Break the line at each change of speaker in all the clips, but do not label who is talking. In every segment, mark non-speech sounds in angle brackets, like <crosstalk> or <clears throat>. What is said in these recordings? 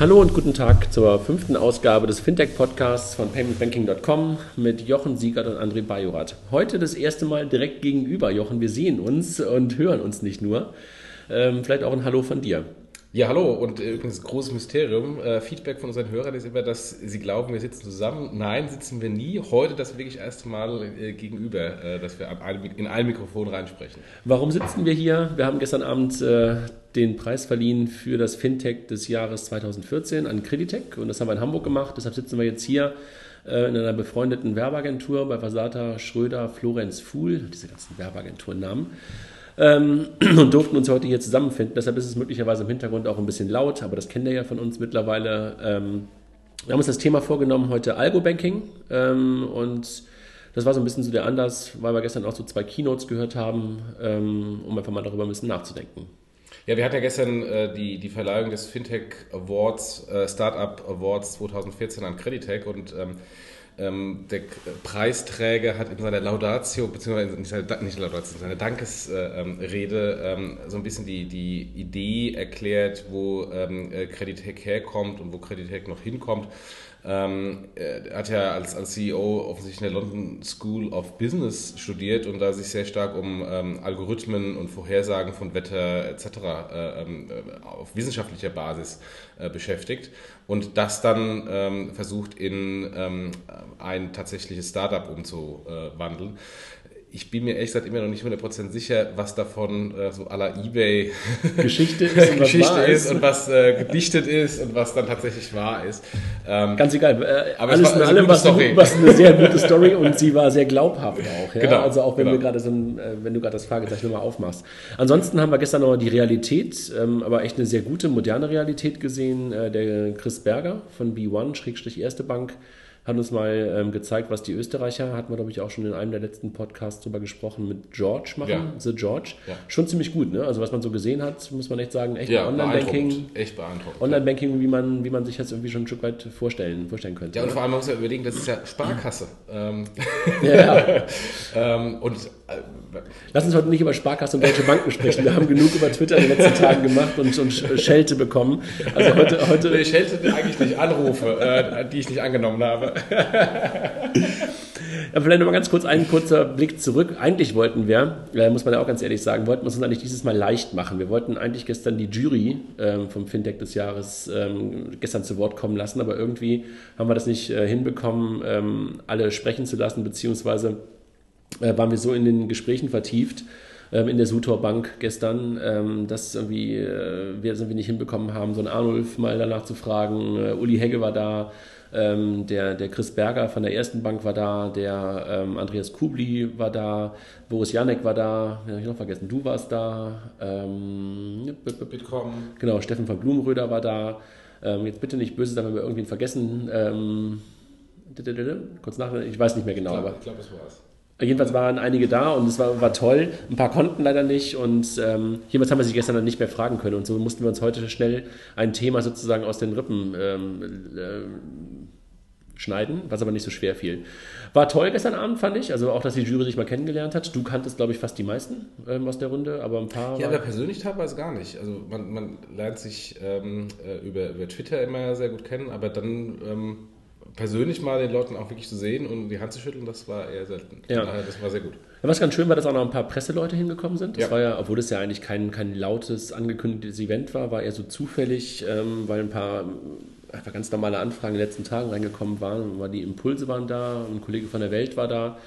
Hallo und guten Tag zur fünften Ausgabe des Fintech-Podcasts von paymentbanking.com mit Jochen Siegert und André Bajorat. Heute das erste Mal direkt gegenüber, Jochen. Wir sehen uns und hören uns nicht nur. Ähm, vielleicht auch ein Hallo von dir.
Ja, hallo und äh, übrigens großes Mysterium. Äh, Feedback von unseren Hörern ist immer, dass sie glauben, wir sitzen zusammen. Nein, sitzen wir nie. Heute das wirklich erste Mal äh, gegenüber, äh, dass wir in ein Mikrofon reinsprechen.
Warum sitzen wir hier? Wir haben gestern Abend äh, den Preis verliehen für das Fintech des Jahres 2014 an Creditec und das haben wir in Hamburg gemacht. Deshalb sitzen wir jetzt hier in einer befreundeten Werbeagentur bei Vasata Schröder Florenz Fuhl, diese ganzen Werbeagenturnamen ähm, <clears throat> und durften uns heute hier zusammenfinden. Deshalb ist es möglicherweise im Hintergrund auch ein bisschen laut, aber das kennt ihr ja von uns mittlerweile. Ähm, wir haben uns das Thema vorgenommen, heute Algo-Banking ähm, und das war so ein bisschen so der Anlass, weil wir gestern auch so zwei Keynotes gehört haben, ähm, um einfach mal darüber ein bisschen nachzudenken.
Ja, wir hatten ja gestern äh, die, die Verleihung des Fintech Awards, äh, Startup Awards 2014 an Creditec und ähm, ähm, der Preisträger hat in seiner Laudatio, beziehungsweise nicht Laudatio, seine Dankesrede ähm, so ein bisschen die, die Idee erklärt, wo ähm, Creditec herkommt und wo Creditec noch hinkommt. Ähm, er hat ja als, als CEO offensichtlich in der London School of Business studiert und da sich sehr stark um ähm, Algorithmen und Vorhersagen von Wetter etc. Äh, ähm, äh, auf wissenschaftlicher Basis äh, beschäftigt und das dann ähm, versucht in ähm, ein tatsächliches Startup umzuwandeln ich bin mir ehrlich gesagt immer noch nicht 100% sicher, was davon äh, so aller Ebay <laughs>
Geschichte ist und
Geschichte was ist, und was äh, gedichtet ist und was dann tatsächlich wahr ist.
Ähm, Ganz egal. Äh, aber alles in allem was, was eine sehr gute Story und sie war sehr glaubhaft auch. Ja? Genau, also auch wenn, genau. wir gerade so ein, äh, wenn du gerade das Fragezeichen nochmal aufmachst. Ansonsten haben wir gestern noch die Realität, ähm, aber echt eine sehr gute, moderne Realität gesehen. Äh, der Chris Berger von B1, Schrägstrich Erste Bank, hat uns mal ähm, gezeigt, was die Österreicher, hatten wir glaube ich auch schon in einem der letzten Podcasts drüber gesprochen, mit George machen, ja. The George. Ja. Schon ziemlich gut, ne? Also was man so gesehen hat, muss man echt sagen, echt
ja, Online-Banking. Echt beeindruckend.
Online-Banking, wie man, wie man sich das irgendwie schon ein Stück weit vorstellen, vorstellen könnte.
Ja, und vor allem muss man überlegen, das ist ja Sparkasse. Ähm, ja. <laughs> ähm, und
Lass uns heute nicht über Sparkasse und Deutsche Banken sprechen. Wir haben genug über Twitter in den letzten Tagen gemacht und, und Schelte bekommen.
Also heute, heute nee, Schelte eigentlich nicht Anrufe, äh, die ich nicht angenommen habe. <laughs>
Ja, vielleicht nochmal ganz kurz ein kurzer Blick zurück. Eigentlich wollten wir, äh, muss man ja auch ganz ehrlich sagen, wollten wir es uns eigentlich dieses Mal leicht machen. Wir wollten eigentlich gestern die Jury ähm, vom Fintech des Jahres ähm, gestern zu Wort kommen lassen, aber irgendwie haben wir das nicht äh, hinbekommen, ähm, alle sprechen zu lassen, beziehungsweise äh, waren wir so in den Gesprächen vertieft, ähm, in der Sutor Bank gestern, ähm, dass irgendwie äh, wir es irgendwie nicht hinbekommen haben, so einen Arnulf mal danach zu fragen. Äh, Uli Hegge war da, ähm, der, der Chris Berger von der ersten Bank war da, der ähm, Andreas Kubli war da, Boris Janek war da, ja, ich noch vergessen, du warst da, ähm, Bitkom. Genau, Steffen von Blumenröder war da. Ähm, jetzt bitte nicht böse sein, wenn wir irgendwen vergessen. Ähm, kurz nach, ich weiß nicht mehr genau. Ich
glaube, glaub, es war's.
Jedenfalls waren einige da und es war, war toll. Ein paar konnten leider nicht und ähm, jedenfalls haben wir sie gestern dann nicht mehr fragen können und so mussten wir uns heute schnell ein Thema sozusagen aus den Rippen ähm, äh, schneiden, was aber nicht so schwer fiel. War toll gestern Abend, fand ich. Also auch, dass die Jury sich mal kennengelernt hat. Du kanntest, glaube ich, fast die meisten ähm, aus der Runde, aber ein paar.
Ja, aber persönlich teilweise gar nicht. Also man, man lernt sich ähm, äh, über, über Twitter immer sehr gut kennen, aber dann ähm, persönlich mal den Leuten auch wirklich zu sehen und die Hand zu schütteln, das war eher selten.
Ja. Das war sehr gut. Ja, was ganz schön war, dass auch noch ein paar Presseleute hingekommen sind. Das ja. war ja, obwohl es ja eigentlich kein, kein lautes, angekündigtes Event war, war eher so zufällig, ähm, weil ein paar einfach ganz normale Anfragen in den letzten Tagen reingekommen waren. War die Impulse waren da, ein Kollege von der Welt war da.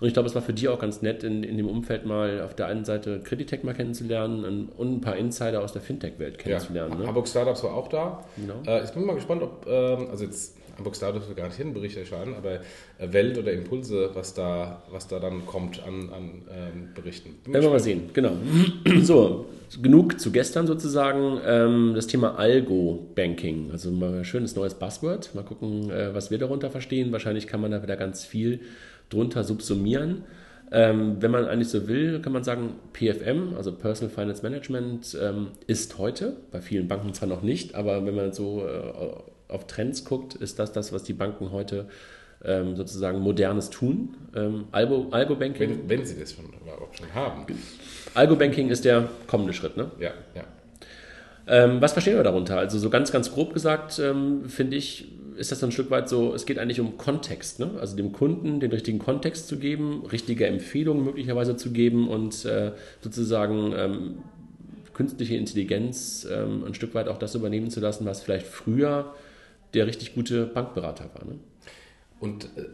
Und ich glaube, es war für die auch ganz nett, in, in dem Umfeld mal auf der einen Seite Creditec mal kennenzulernen und ein paar Insider aus der Fintech-Welt kennenzulernen.
Ja. Ne? Hamburg Startups war auch da. Genau. Äh, ich bin mal gespannt, ob, ähm, also jetzt Hamburg Star dürfte gar nicht hin, Bericht erscheinen, aber äh, Welt oder Impulse, was da, was da dann kommt an, an ähm, Berichten.
Werden wir mal sehen, genau. <clears throat> So, genug zu gestern sozusagen. Ähm, das Thema Algo-Banking, also mal ein schönes neues Buzzword. Mal gucken, äh, was wir darunter verstehen. Wahrscheinlich kann man da wieder ganz viel drunter subsumieren. Ähm, wenn man eigentlich so will, kann man sagen, PFM, also Personal Finance Management, ähm, ist heute, bei vielen Banken zwar noch nicht, aber wenn man so äh, auf Trends guckt, ist das das, was die Banken heute ähm, sozusagen modernes tun. Ähm, Algo, Algo Banking.
Wenn, wenn, sie das schon, schon haben.
Algo Banking ist der kommende Schritt, ne?
Ja, ja.
Ähm, was verstehen wir darunter? Also so ganz, ganz grob gesagt, ähm, finde ich, ist das ein Stück weit so, es geht eigentlich um Kontext, ne? also dem Kunden den richtigen Kontext zu geben, richtige Empfehlungen möglicherweise zu geben und äh, sozusagen ähm, künstliche Intelligenz ähm, ein Stück weit auch das übernehmen zu lassen, was vielleicht früher der richtig gute Bankberater war. Ne?
Und äh,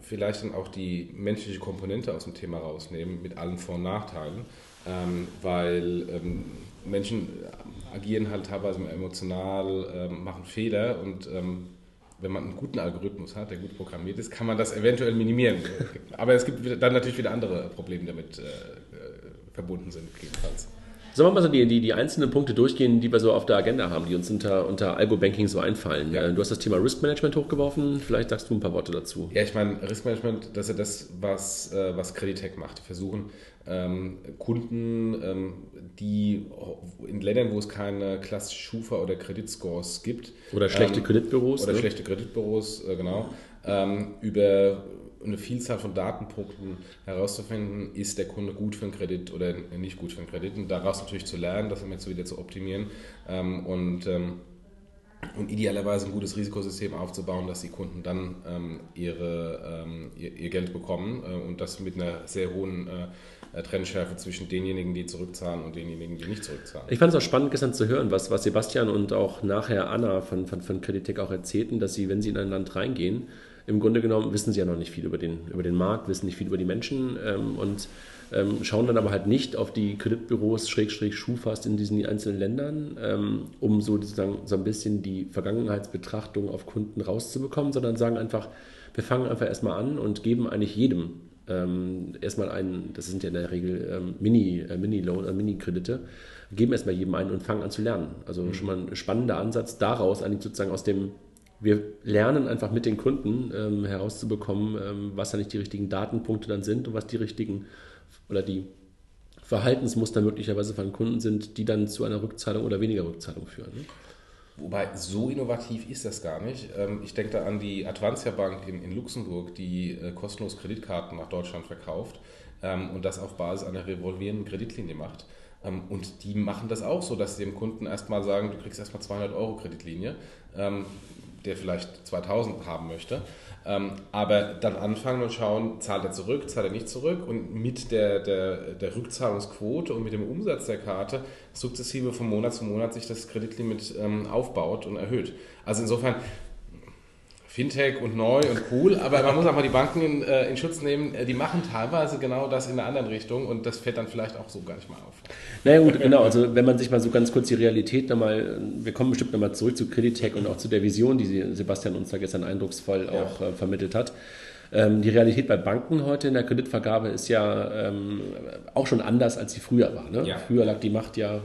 vielleicht dann auch die menschliche Komponente aus dem Thema rausnehmen mit allen Vor- und Nachteilen, ähm, weil ähm, Menschen agieren halt teilweise emotional, ähm, machen Fehler und ähm, wenn man einen guten Algorithmus hat, der gut programmiert ist, kann man das eventuell minimieren. <laughs> Aber es gibt dann natürlich wieder andere Probleme damit äh, äh verbunden sind,
gegebenenfalls. Sollen wir mal so die, die, die einzelnen Punkte durchgehen, die wir so auf der Agenda haben, die uns unter, unter Algo-Banking so einfallen? Ja. Du hast das Thema Risk Management hochgeworfen, vielleicht sagst du ein paar Worte dazu.
Ja, ich meine, Risk Management, das ist ja das, was, äh, was Creditec macht. Die versuchen, ähm, Kunden, ähm, die in Ländern, wo es keine klassischen Schufa- oder Kreditscores gibt.
Oder schlechte ähm, Kreditbüros.
Oder ne? schlechte Kreditbüros, äh, genau. Ähm, über eine Vielzahl von Datenpunkten herauszufinden, ist der Kunde gut für einen Kredit oder nicht gut für einen Kredit und daraus natürlich zu lernen, das jetzt wieder zu optimieren ähm, und, ähm, und idealerweise ein gutes Risikosystem aufzubauen, dass die Kunden dann ähm, ihre, ähm, ihr, ihr, Geld bekommen äh, und das mit einer sehr hohen äh, Trennschärfe zwischen denjenigen, die zurückzahlen und denjenigen, die nicht zurückzahlen.
Ich fand es auch spannend gestern zu hören, was, was Sebastian und auch nachher Anna von, von, von Creditec auch erzählten, dass sie, wenn sie in ein Land reingehen, im Grunde genommen wissen sie ja noch nicht viel über den, über den Markt, wissen nicht viel über die Menschen ähm, und ähm, schauen dann aber halt nicht auf die Kreditbüros, Schrägstrich, Schufast in diesen einzelnen Ländern, ähm, um so, sozusagen, so ein bisschen die Vergangenheitsbetrachtung auf Kunden rauszubekommen, sondern sagen einfach, wir fangen einfach erstmal an und geben eigentlich jedem ähm, erstmal einen, das sind ja in der Regel ähm, Mini, äh, Mini-Loan, äh, Mini-Kredite, geben erstmal jedem einen und fangen an zu lernen. Also mhm. schon mal ein spannender Ansatz daraus, eigentlich sozusagen aus dem wir lernen einfach mit den Kunden ähm, herauszubekommen, ähm, was eigentlich die richtigen Datenpunkte dann sind und was die richtigen oder die Verhaltensmuster möglicherweise von Kunden sind, die dann zu einer Rückzahlung oder weniger Rückzahlung führen. Ne?
Wobei, so innovativ ist das gar nicht. Ähm, ich denke da an die Advantia Bank in, in Luxemburg, die äh, kostenlos Kreditkarten nach Deutschland verkauft ähm, und das auf Basis einer revolvierenden Kreditlinie macht. Ähm, und die machen das auch so, dass sie dem Kunden erstmal sagen, du kriegst erstmal 200 Euro Kreditlinie der vielleicht 2000 haben möchte. Ähm, aber dann anfangen und schauen, zahlt er zurück, zahlt er nicht zurück und mit der, der, der Rückzahlungsquote und mit dem Umsatz der Karte sukzessive von Monat zu Monat sich das Kreditlimit ähm, aufbaut und erhöht. Also insofern, Fintech und neu und cool, aber man muss auch mal die Banken in, äh, in, Schutz nehmen. Äh, die machen teilweise genau das in der anderen Richtung und das fällt dann vielleicht auch so gar nicht mal auf.
Naja gut, genau. Also wenn man sich mal so ganz kurz die Realität nochmal, wir kommen bestimmt nochmal zurück zu Creditech und auch zu der Vision, die Sebastian uns da gestern eindrucksvoll ja. auch äh, vermittelt hat. Ähm, die Realität bei Banken heute in der Kreditvergabe ist ja ähm, auch schon anders, als sie früher war. Ne? Ja. Früher lag die Macht ja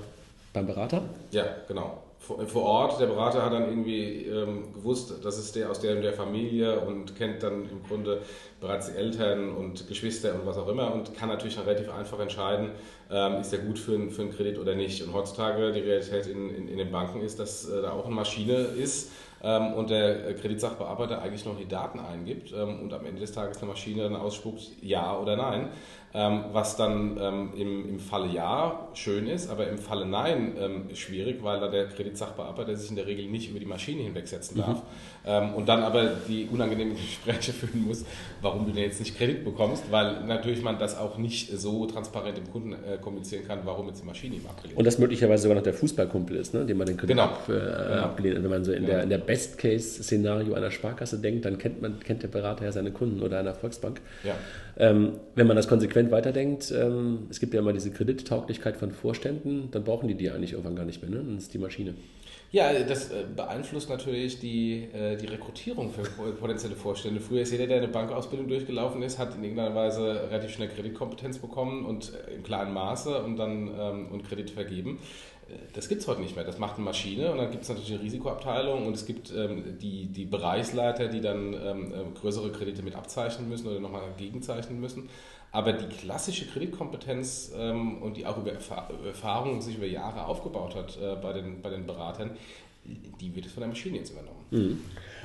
beim Berater.
Ja, genau vor Ort. Der Berater hat dann irgendwie ähm, gewusst, das ist der aus der, der Familie und kennt dann im Grunde bereits die Eltern und Geschwister und was auch immer und kann natürlich dann relativ einfach entscheiden, ähm, ist der gut für, für einen Kredit oder nicht. Und heutzutage die Realität in, in, in den Banken ist, dass äh, da auch eine Maschine ist ähm, und der Kreditsachbearbeiter eigentlich noch die Daten eingibt ähm, und am Ende des Tages eine Maschine dann ausspuckt, ja oder nein. Ähm, was dann ähm, im, im Falle Ja schön ist, aber im Falle Nein ähm, schwierig, weil da der Kreditsachbearbeiter sich in der Regel nicht über die Maschine hinwegsetzen darf mhm. Ähm, und dann aber die unangenehmen <laughs> Gespräche führen muss, warum du denn jetzt nicht Kredit bekommst, weil natürlich man das auch nicht so transparent dem Kunden äh, kommunizieren kann, warum jetzt die Maschine ihm
abgelehnt Und das möglicherweise sogar noch der Fußballkumpel ist, ne, dem man den Kredit genau. ab, äh, genau. abgelehnt hat. Wenn man so in genau. der, in der Best-Case-Szenario einer Sparkasse denkt, dann kennt, man, kennt der Berater ja seine Kunden oder einer Volksbank. Ja. Ähm, wenn man das konsequent weiterdenkt, ähm, es gibt ja immer diese Kredittauglichkeit von Vorständen, dann brauchen die die eigentlich irgendwann gar nicht mehr, ne? dann ist die Maschine.
Ja, das äh, beeinflusst natürlich die, äh, die Rekrutierung für potenzielle Vorstände. Früher ist jeder, der eine Bankausbildung durchgelaufen ist, hat in irgendeiner Weise relativ schnell Kreditkompetenz bekommen und äh, im kleinen Maße und dann ähm, und Kredit vergeben. Das gibt es heute nicht mehr. Das macht eine Maschine und dann gibt es natürlich eine Risikoabteilung und es gibt ähm, die, die Bereichsleiter, die dann ähm, größere Kredite mit abzeichnen müssen oder nochmal gegenzeichnen müssen. Aber die klassische Kreditkompetenz ähm, und die auch über Erfahrung sich über Jahre aufgebaut hat äh, bei, den, bei den Beratern, die wird von der Maschine jetzt übernommen. Mhm.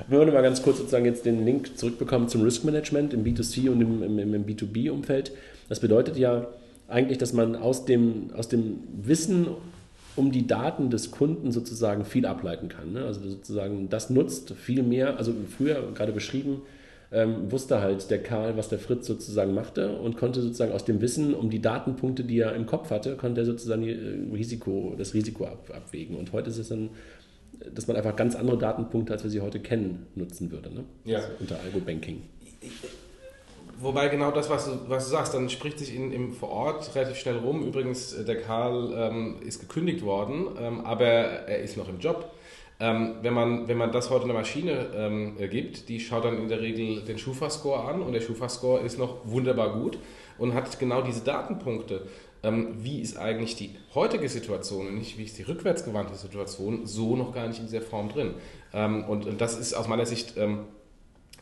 Wir wollen mal ganz kurz sozusagen jetzt den Link zurückbekommen zum Risk Management im B2C und im, im, im B2B-Umfeld. Das bedeutet ja eigentlich, dass man aus dem, aus dem Wissen um die Daten des Kunden sozusagen viel ableiten kann. Ne? Also sozusagen das nutzt viel mehr, also früher gerade beschrieben, ähm, wusste halt der Karl, was der Fritz sozusagen machte und konnte sozusagen aus dem Wissen um die Datenpunkte, die er im Kopf hatte, konnte er sozusagen die, äh, Risiko, das Risiko ab, abwägen. Und heute ist es dann, dass man einfach ganz andere Datenpunkte, als wir sie heute kennen, nutzen würde. Ne?
Ja.
Also unter Algo-Banking.
Wobei genau das, was du, was du sagst, dann spricht sich in, im, vor Ort relativ schnell rum. Übrigens, äh, der Karl ähm, ist gekündigt worden, ähm, aber er ist noch im Job. Ähm, wenn, man, wenn man das heute einer Maschine ähm, äh, gibt, die schaut dann in der Regel den Schufa-Score an und der Schufa-Score ist noch wunderbar gut und hat genau diese Datenpunkte. Ähm, wie ist eigentlich die heutige Situation und nicht wie ist die rückwärtsgewandte Situation, so noch gar nicht in dieser Form drin. Ähm, und, und, das ist aus meiner Sicht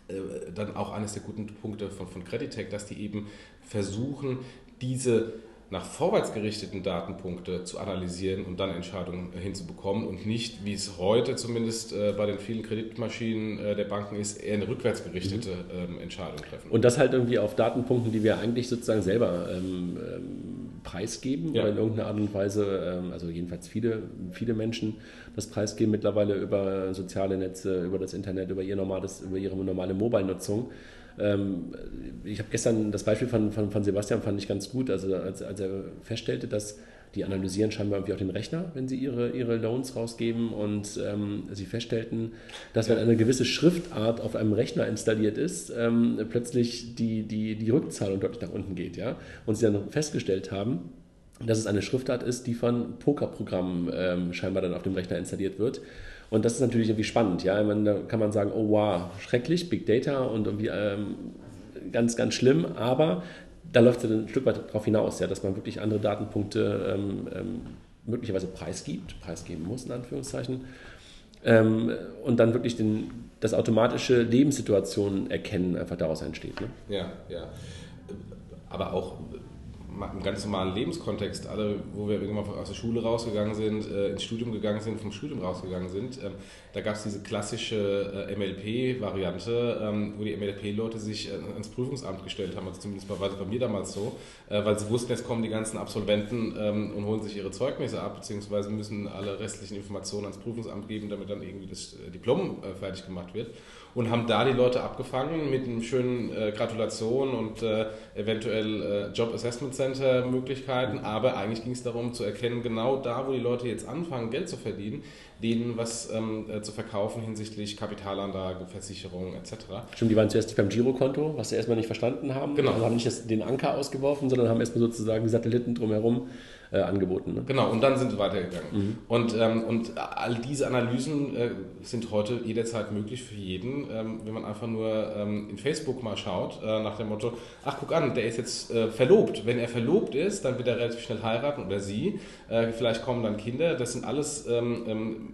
äh, dann auch eines der guten Punkte von, von Creditec, dass die eben versuchen, diese nach vorwärts gerichteten Datenpunkte zu analysieren und dann Entscheidungen hinzubekommen und nicht, wie es heute zumindest äh, bei den vielen Kreditmaschinen äh, der Banken ist, eher eine rückwärts gerichtete mhm. ähm, Entscheidung treffen.
Und das halt irgendwie auf Datenpunkten, die wir eigentlich sozusagen selber ähm, ähm, preisgeben ja. oder in irgendeiner Art und Weise, ähm, also jedenfalls viele, viele Menschen das preisgeben mittlerweile über soziale Netze, über das Internet, über, ihr normales, über ihre normale Mobile-Nutzung. Ähm, ich habe gestern das Beispiel von, von, von, Sebastian fand ich ganz gut, also als, als er feststellte, dass die analysieren scheinbar irgendwie auch den Rechner, wenn sie ihre, ihre Loans rausgeben und ähm, sie feststellten, dass wenn eine gewisse Schriftart auf einem Rechner installiert ist, ähm, plötzlich die, die, die Rückzahlung deutlich nach unten geht. Ja? Und sie dann festgestellt haben, dass es eine Schriftart ist, die von Pokerprogrammen ähm, scheinbar dann auf dem Rechner installiert wird. Und das ist natürlich irgendwie spannend. Ja? Meine, da kann man sagen, oh wow, schrecklich, Big Data und irgendwie ähm, ganz, ganz schlimm, aber da läuft es ein Stück weit darauf hinaus, ja, dass man wirklich andere Datenpunkte ähm, ähm, möglicherweise preisgibt, preisgeben muss, in Anführungszeichen, ähm, und dann wirklich den, das automatische Lebenssituationen erkennen einfach daraus entsteht. Ne?
Ja, ja. Aber auch im ganz normalen Lebenskontext, alle, wo wir irgendwann aus der Schule rausgegangen sind, äh, ins Studium gegangen sind, vom Studium rausgegangen sind, ähm, da gab es diese klassische äh, MLP-Variante, ähm, wo die MLP-Leute sich äh, ans Prüfungsamt gestellt haben, also zumindest war bei mir damals so, äh, weil sie wussten, jetzt kommen die ganzen Absolventen ähm, und holen sich ihre Zeugnisse ab, beziehungsweise müssen alle restlichen Informationen ans Prüfungsamt geben, damit dann irgendwie das äh, Diplom äh, fertig gemacht wird und haben da die Leute abgefangen mit einem schönen äh, Gratulation und äh, eventuell äh, Job Assessment Center Möglichkeiten. Aber eigentlich ging es darum zu erkennen, genau da, wo die Leute jetzt anfangen, Geld zu verdienen, denen was ähm, äh, zu verkaufen hinsichtlich Kapitalanlage, Versicherung etc.
Stimmt, die waren zuerst beim Girokonto, was sie erstmal nicht verstanden haben.
Genau.
Also haben nicht das, den Anker ausgeworfen, sondern haben erstmal sozusagen die Satelliten drumherum äh, angeboten. Ne?
Genau, und dann sind sie weitergegangen. Mhm. Und, ähm, und all diese Analysen äh, sind heute jederzeit möglich für jeden, ähm, wenn man einfach nur ähm, in Facebook mal schaut, äh, nach dem Motto, ach guck an, der ist jetzt äh, verlobt. Wenn er verlobt ist, dann wird er relativ schnell heiraten oder sie. Äh, vielleicht kommen dann Kinder. Das sind alles ähm, ähm,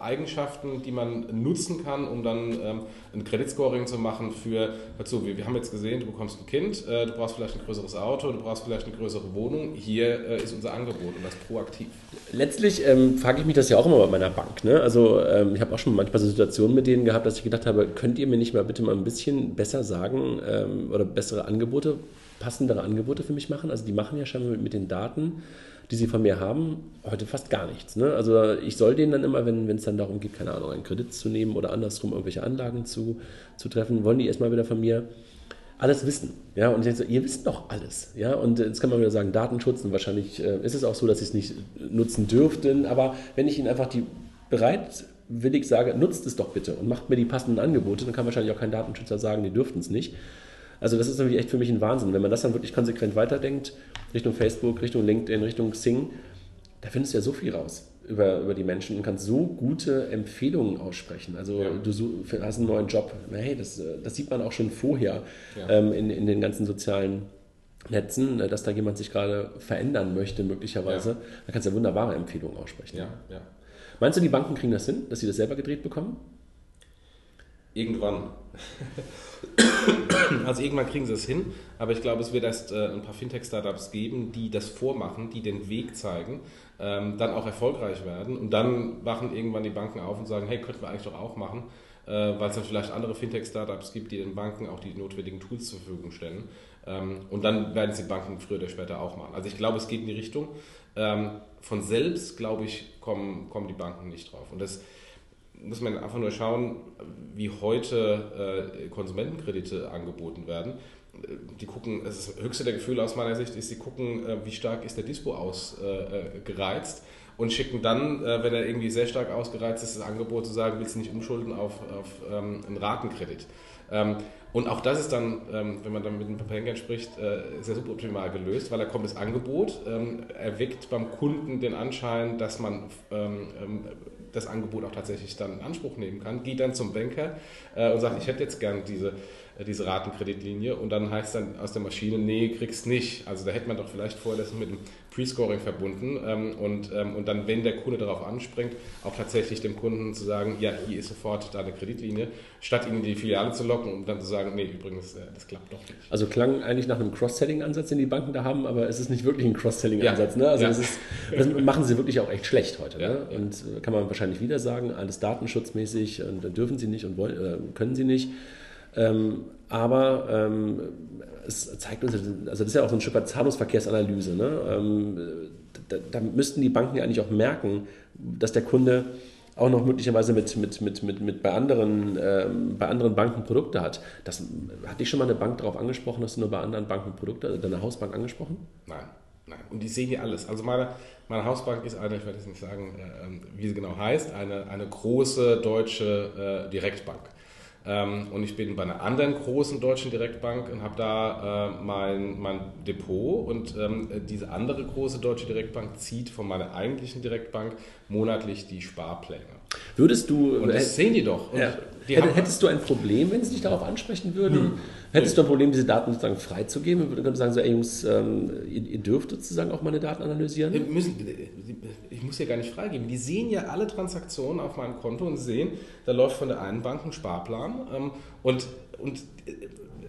Eigenschaften, die man nutzen kann, um dann ähm, ein Credit-Scoring zu machen für, hör zu, wir, wir, haben jetzt gesehen, du bekommst ein Kind, äh, du brauchst vielleicht ein größeres Auto, du brauchst vielleicht eine größere Wohnung. Hier ist unser Angebot und das proaktiv.
Letztlich ähm, frage ich mich das ja auch immer bei meiner Bank. Ne? Also ähm, ich habe auch schon manchmal so Situationen mit denen gehabt, dass ich gedacht habe, könnt ihr mir nicht mal bitte mal ein bisschen besser sagen ähm, oder bessere Angebote, passendere Angebote für mich machen? Also die machen ja schon mit, mit den Daten die sie von mir haben, heute fast gar nichts. Ne? Also ich soll denen dann immer, wenn es dann darum geht, keine Ahnung, einen Kredit zu nehmen oder andersrum irgendwelche Anlagen zu, zu treffen, wollen die erstmal wieder von mir alles wissen. Ja, und denke so, ihr wisst doch alles. Ja, und jetzt kann man wieder sagen, Datenschutz, und wahrscheinlich äh, ist es auch so, dass sie es nicht nutzen dürften, aber wenn ich ihnen einfach die bereitwillig sage, nutzt es doch bitte und macht mir die passenden Angebote, dann kann wahrscheinlich auch kein Datenschützer sagen, die dürften es nicht. Also das ist irgendwie echt für mich ein Wahnsinn. Wenn man das dann wirklich konsequent weiterdenkt, Richtung Facebook, Richtung LinkedIn, Richtung Xing, da findest du ja so viel raus über, über die Menschen und kannst so gute Empfehlungen aussprechen. Also ja. du hast einen neuen Job. Hey, das, das sieht man auch schon vorher ja. ähm, in, in den ganzen sozialen Netzen, dass da jemand sich gerade verändern möchte, möglicherweise. Ja. Da kannst du ja wunderbare Empfehlungen aussprechen.
Ja, ja.
Meinst du, die Banken kriegen das hin, dass sie das selber gedreht bekommen?
Irgendwann. <coughs> also irgendwann kriegen sie es hin, aber ich glaube, es wird erst äh, ein paar Fintech-Startups geben, die das vormachen, die den Weg zeigen, ähm, dann auch erfolgreich werden und dann wachen irgendwann die Banken auf und sagen, hey, könnten wir eigentlich doch auch machen, äh, weil es dann vielleicht andere Fintech-Startups gibt, die den Banken auch die notwendigen Tools zur Verfügung stellen. Ähm, und dann werden es die Banken früher oder später auch machen. Also ich glaube, es geht in die Richtung. Ähm, von selbst, glaube ich, kommen, kommen die Banken nicht drauf. Und das muss man einfach nur schauen, wie heute äh, Konsumentenkredite angeboten werden. Die gucken, das höchste der Gefühle aus meiner Sicht ist, sie gucken, äh, wie stark ist der Dispo ausgereizt äh, und schicken dann, wenn er irgendwie sehr stark ausgereizt ist, das Angebot zu sagen, willst du nicht umschulden auf, auf ähm, einen Ratenkredit. Ähm, und auch das ist dann, ähm, wenn man dann mit den Bankern spricht, sehr suboptimal gelöst, weil da kommt das Angebot, erweckt beim Kunden den Anschein, dass man das Angebot auch tatsächlich dann in Anspruch nehmen kann, geht dann zum Banker äh, und sagt, ich hätte jetzt gern diese, äh, diese Ratenkreditlinie und dann heißt dann aus der Maschine, nee, kriegst nicht. Also da hätte man doch vielleicht vorher das mit dem Pre-Scoring verbunden ähm, und, ähm, und dann, wenn der Kunde darauf anspringt, auch tatsächlich dem Kunden zu sagen, ja, hier ist sofort deine Kreditlinie, statt ihn in die Filiale zu locken und dann zu sagen, nee, übrigens, äh, das klappt doch nicht.
Also klang eigentlich nach einem Cross-Selling-Ansatz, den die Banken da haben, aber es ist nicht wirklich ein Cross-Selling-Ansatz. Ja. Ne? Also ja. das, ist, das machen sie wirklich auch echt schlecht heute. Ja. Ne? Und äh, kann man wahrscheinlich wieder sagen, alles datenschutzmäßig und dann dürfen sie nicht und wollen, äh, können sie nicht. Ähm, aber ähm, es zeigt uns, also das ist ja auch so ein Stück weit Zahlungsverkehrsanalyse. Ne? Ähm, da, da, müssten die Banken ja eigentlich auch merken, dass der Kunde auch noch möglicherweise mit, mit, mit, mit, mit bei, anderen, ähm, bei anderen Banken Produkte hat. Das, hat dich schon mal eine Bank darauf angesprochen, dass du nur bei anderen Banken Produkte, also deine Hausbank angesprochen?
Nein, nein. Und die sehen hier alles. Also meine, meine Hausbank ist eine, ich werde jetzt nicht sagen, äh, wie sie genau heißt, eine, eine große deutsche äh, Direktbank. Ähm, und ich bin bei einer anderen großen deutschen Direktbank und habe da äh, mein, mein Depot. Und ähm, diese andere große deutsche Direktbank zieht von meiner eigentlichen Direktbank monatlich die Sparpläne.
Würdest du.
Und das sehen die doch.
Ja. Die Hättest du ein Problem, wenn sie dich darauf ansprechen würden? Hm. Hättest du ein Problem, diese Daten sozusagen freizugeben? Würde man sagen, so, ey Jungs, ähm, ihr, ihr, dürft sozusagen auch meine Daten analysieren?
Müssen, ich muss ja gar nicht freigeben. Die sehen ja alle Transaktionen auf meinem Konto und sehen, da läuft von der einen Bank ein Sparplan ähm, und, und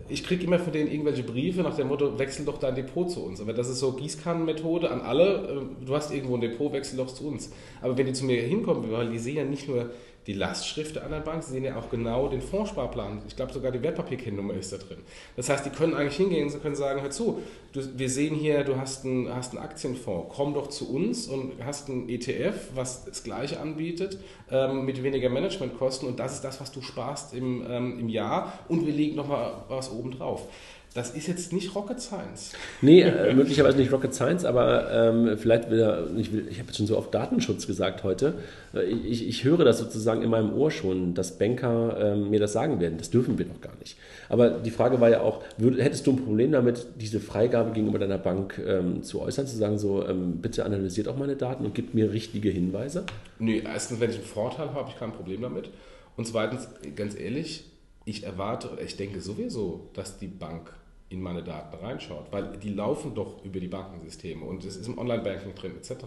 ich kriege immer von denen irgendwelche Briefe nach dem Motto, wechsel doch dein Depot zu uns. Aber das ist so Gießkannenmethode an alle, äh, du hast irgendwo ein Depot, wechsel doch zu uns. Aber wenn die zu mir hinkommen, weil die sehen ja nicht nur die Lastschrift der anderen Bank. Sie sehen ja auch genau den Fondssparplan. Ich glaube sogar die Wertpapierkennnummer ist da drin. Das heißt, die können eigentlich hingehen und können sagen, hör zu, du, wir sehen hier, du hast einen, hast Aktienfonds, komm doch zu uns und hast einen ETF, was das gleiche anbietet, ähm, mit weniger Managementkosten und das ist das, was du sparst im, ähm, im Jahr und wir legen nochmal was oben drauf. Das ist jetzt nicht Rocket Science.
Nee, äh, möglicherweise nicht Rocket Science, aber ähm, vielleicht wieder, ich, will, ich habe jetzt schon so oft Datenschutz gesagt heute. Äh, ich, ich, höre das sozusagen in meinem Ohr schon, dass Banker ähm, mir das sagen werden. Das dürfen wir doch gar nicht. Aber die Frage war ja auch, würd, hättest du ein Problem damit, diese Freigabe gegenüber deiner Bank ähm, zu äußern, zu sagen, so, ähm, bitte analysiert auch meine Daten und gibt mir richtige Hinweise?
Nee, erstens, wenn ich einen Vorteil habe, habe ich kein Problem damit. Und zweitens, ganz ehrlich, ich erwarte, ich denke sowieso, dass die Bank in meine Daten reinschaut, weil die laufen doch über die Bankensysteme und es ist im Online-Banking drin etc.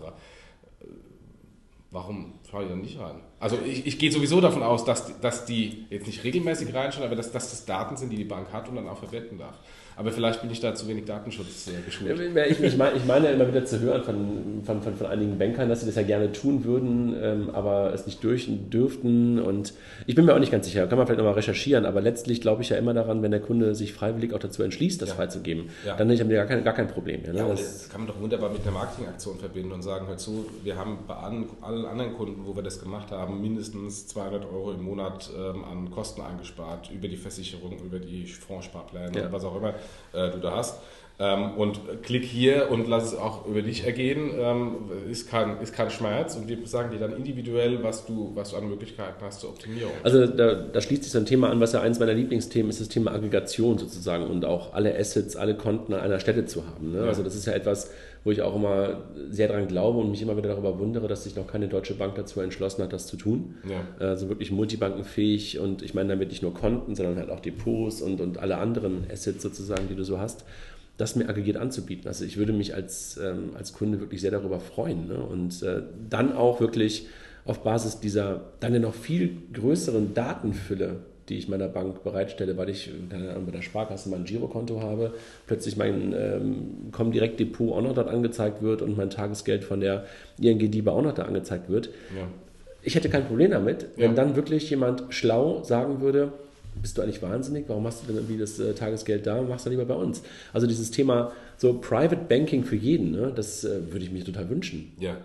Warum schaue ich dann nicht rein? Also ich, ich gehe sowieso davon aus, dass, dass die jetzt nicht regelmäßig reinschauen, aber dass, dass das Daten sind, die die Bank hat und dann auch verwenden darf. Aber vielleicht bin ich da zu wenig Datenschutz äh, geschult.
Ich, ich, meine, ich meine ja immer wieder zu hören von, von, von, von einigen Bankern, dass sie das ja gerne tun würden, ähm, aber es nicht durch dürften. Und ich bin mir auch nicht ganz sicher, kann man vielleicht nochmal recherchieren, aber letztlich glaube ich ja immer daran, wenn der Kunde sich freiwillig auch dazu entschließt, das ja. freizugeben, ja. dann haben wir gar kein, gar kein Problem.
Ja, ne? das, das, kann man doch wunderbar mit einer Marketingaktion verbinden und sagen, hör zu, wir haben bei allen, allen anderen Kunden, wo wir das gemacht haben, mindestens 200 Euro im Monat ähm, an Kosten eingespart, über die Versicherung, über die Fondssparpläne ja. was auch immer äh, du da hast. Ähm, und klick hier und lass es auch über dich ergehen, ähm, ist, kein, ist kein Schmerz und wir sagen dir dann individuell, was du, was du an Möglichkeiten hast zur Optimierung.
Also da, da schließt sich so ein Thema an, was ja eins meiner Lieblingsthemen ist, das Thema Aggregation sozusagen und auch alle Assets, alle Konten an einer Stelle zu haben. Ne? Ja. Also das ist ja etwas, wo ich auch immer sehr daran glaube und mich immer wieder darüber wundere, dass sich noch keine deutsche Bank dazu entschlossen hat, das zu tun. Ja. Also wirklich multibankenfähig und ich meine damit nicht nur Konten, sondern halt auch Depots und, und alle anderen Assets sozusagen, die du so hast das mir aggregiert anzubieten. Also ich würde mich als, ähm, als Kunde wirklich sehr darüber freuen ne? und äh, dann auch wirklich auf Basis dieser dann ja noch viel größeren Datenfülle die ich meiner Bank bereitstelle, weil ich Ahnung, bei der Sparkasse mein Girokonto habe, plötzlich mein ähm, Comdirect Depot auch noch dort angezeigt wird und mein Tagesgeld von der ING DIBA auch noch da angezeigt wird. Ja. Ich hätte kein Problem damit, wenn ja. dann wirklich jemand schlau sagen würde, bist du eigentlich wahnsinnig? Warum machst du denn irgendwie das äh, Tagesgeld da und machst du lieber bei uns? Also dieses Thema so Private Banking für jeden, ne, das äh, würde ich mir total wünschen.
Ja,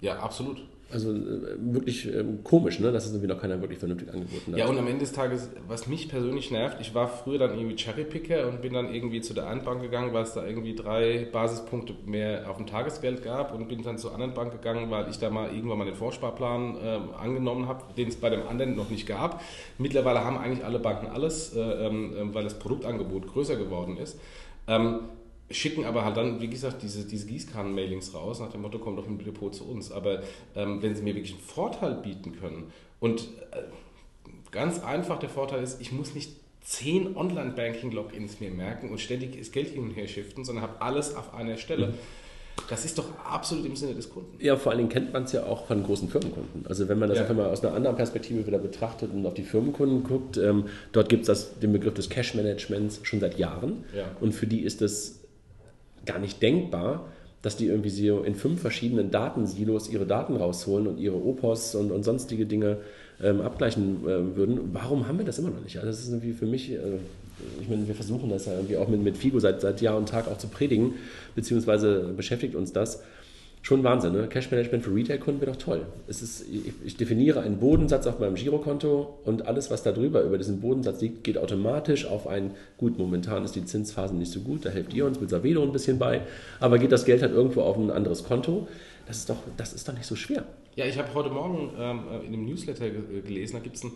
ja, absolut.
Also äh, wirklich ähm, komisch, ne? dass es irgendwie noch keiner wirklich vernünftig angeboten hat.
Ja, und am Ende des Tages, was mich persönlich nervt, ich war früher dann irgendwie Cherrypicker und bin dann irgendwie zu der einen Bank gegangen, weil es da irgendwie drei Basispunkte mehr auf dem Tagesgeld gab und bin dann zur anderen Bank gegangen, weil ich da mal irgendwann mal den Vorsparplan äh, angenommen habe, den es bei dem anderen noch nicht gab. Mittlerweile haben eigentlich alle Banken alles, äh, äh, weil das Produktangebot größer geworden ist. Ähm, schicken aber halt dann, wie gesagt, diese, diese Gießkannen-Mailings raus, nach dem Motto, komm doch mit Depot zu uns. Aber ähm, wenn sie mir wirklich einen Vorteil bieten können und äh, ganz einfach der Vorteil ist, ich muss nicht zehn Online-Banking-Logins mir merken und ständig das Geld hin und her shiften, sondern habe alles auf einer Stelle. Das ist doch absolut im Sinne des Kunden.
Ja, vor allen Dingen kennt man es ja auch von großen Firmenkunden. Also wenn man das ja. einfach mal aus einer anderen Perspektive wieder betrachtet und auf die Firmenkunden guckt, ähm, dort gibt es den Begriff des Cash-Managements schon seit Jahren. Ja. Und für die ist es gar nicht denkbar, dass die irgendwie so in fünf verschiedenen Datensilos ihre Daten rausholen und ihre Opos und, und sonstige Dinge ähm, abgleichen äh, würden. Warum haben wir das immer noch nicht? Also das ist irgendwie für mich, äh, ich meine, wir versuchen das ja irgendwie auch mit, mit Figo seit, seit Jahr und Tag auch zu predigen, beziehungsweise beschäftigt uns das schon Wahnsinn. Ne? Cash Management für Retail-Kunden wäre doch toll. Es ist, ich, definiere einen Bodensatz auf meinem Girokonto und alles, was da drüber über diesen Bodensatz liegt, geht automatisch auf ein, gut, momentan ist die Zinsphase nicht so gut, da helft ihr uns mit Savedo ein bisschen bei, aber geht das Geld halt irgendwo auf ein anderes Konto. Das ist doch, das ist doch nicht so schwer.
Ja, ich habe heute Morgen ähm, in einem Newsletter gelesen, da gibt es ein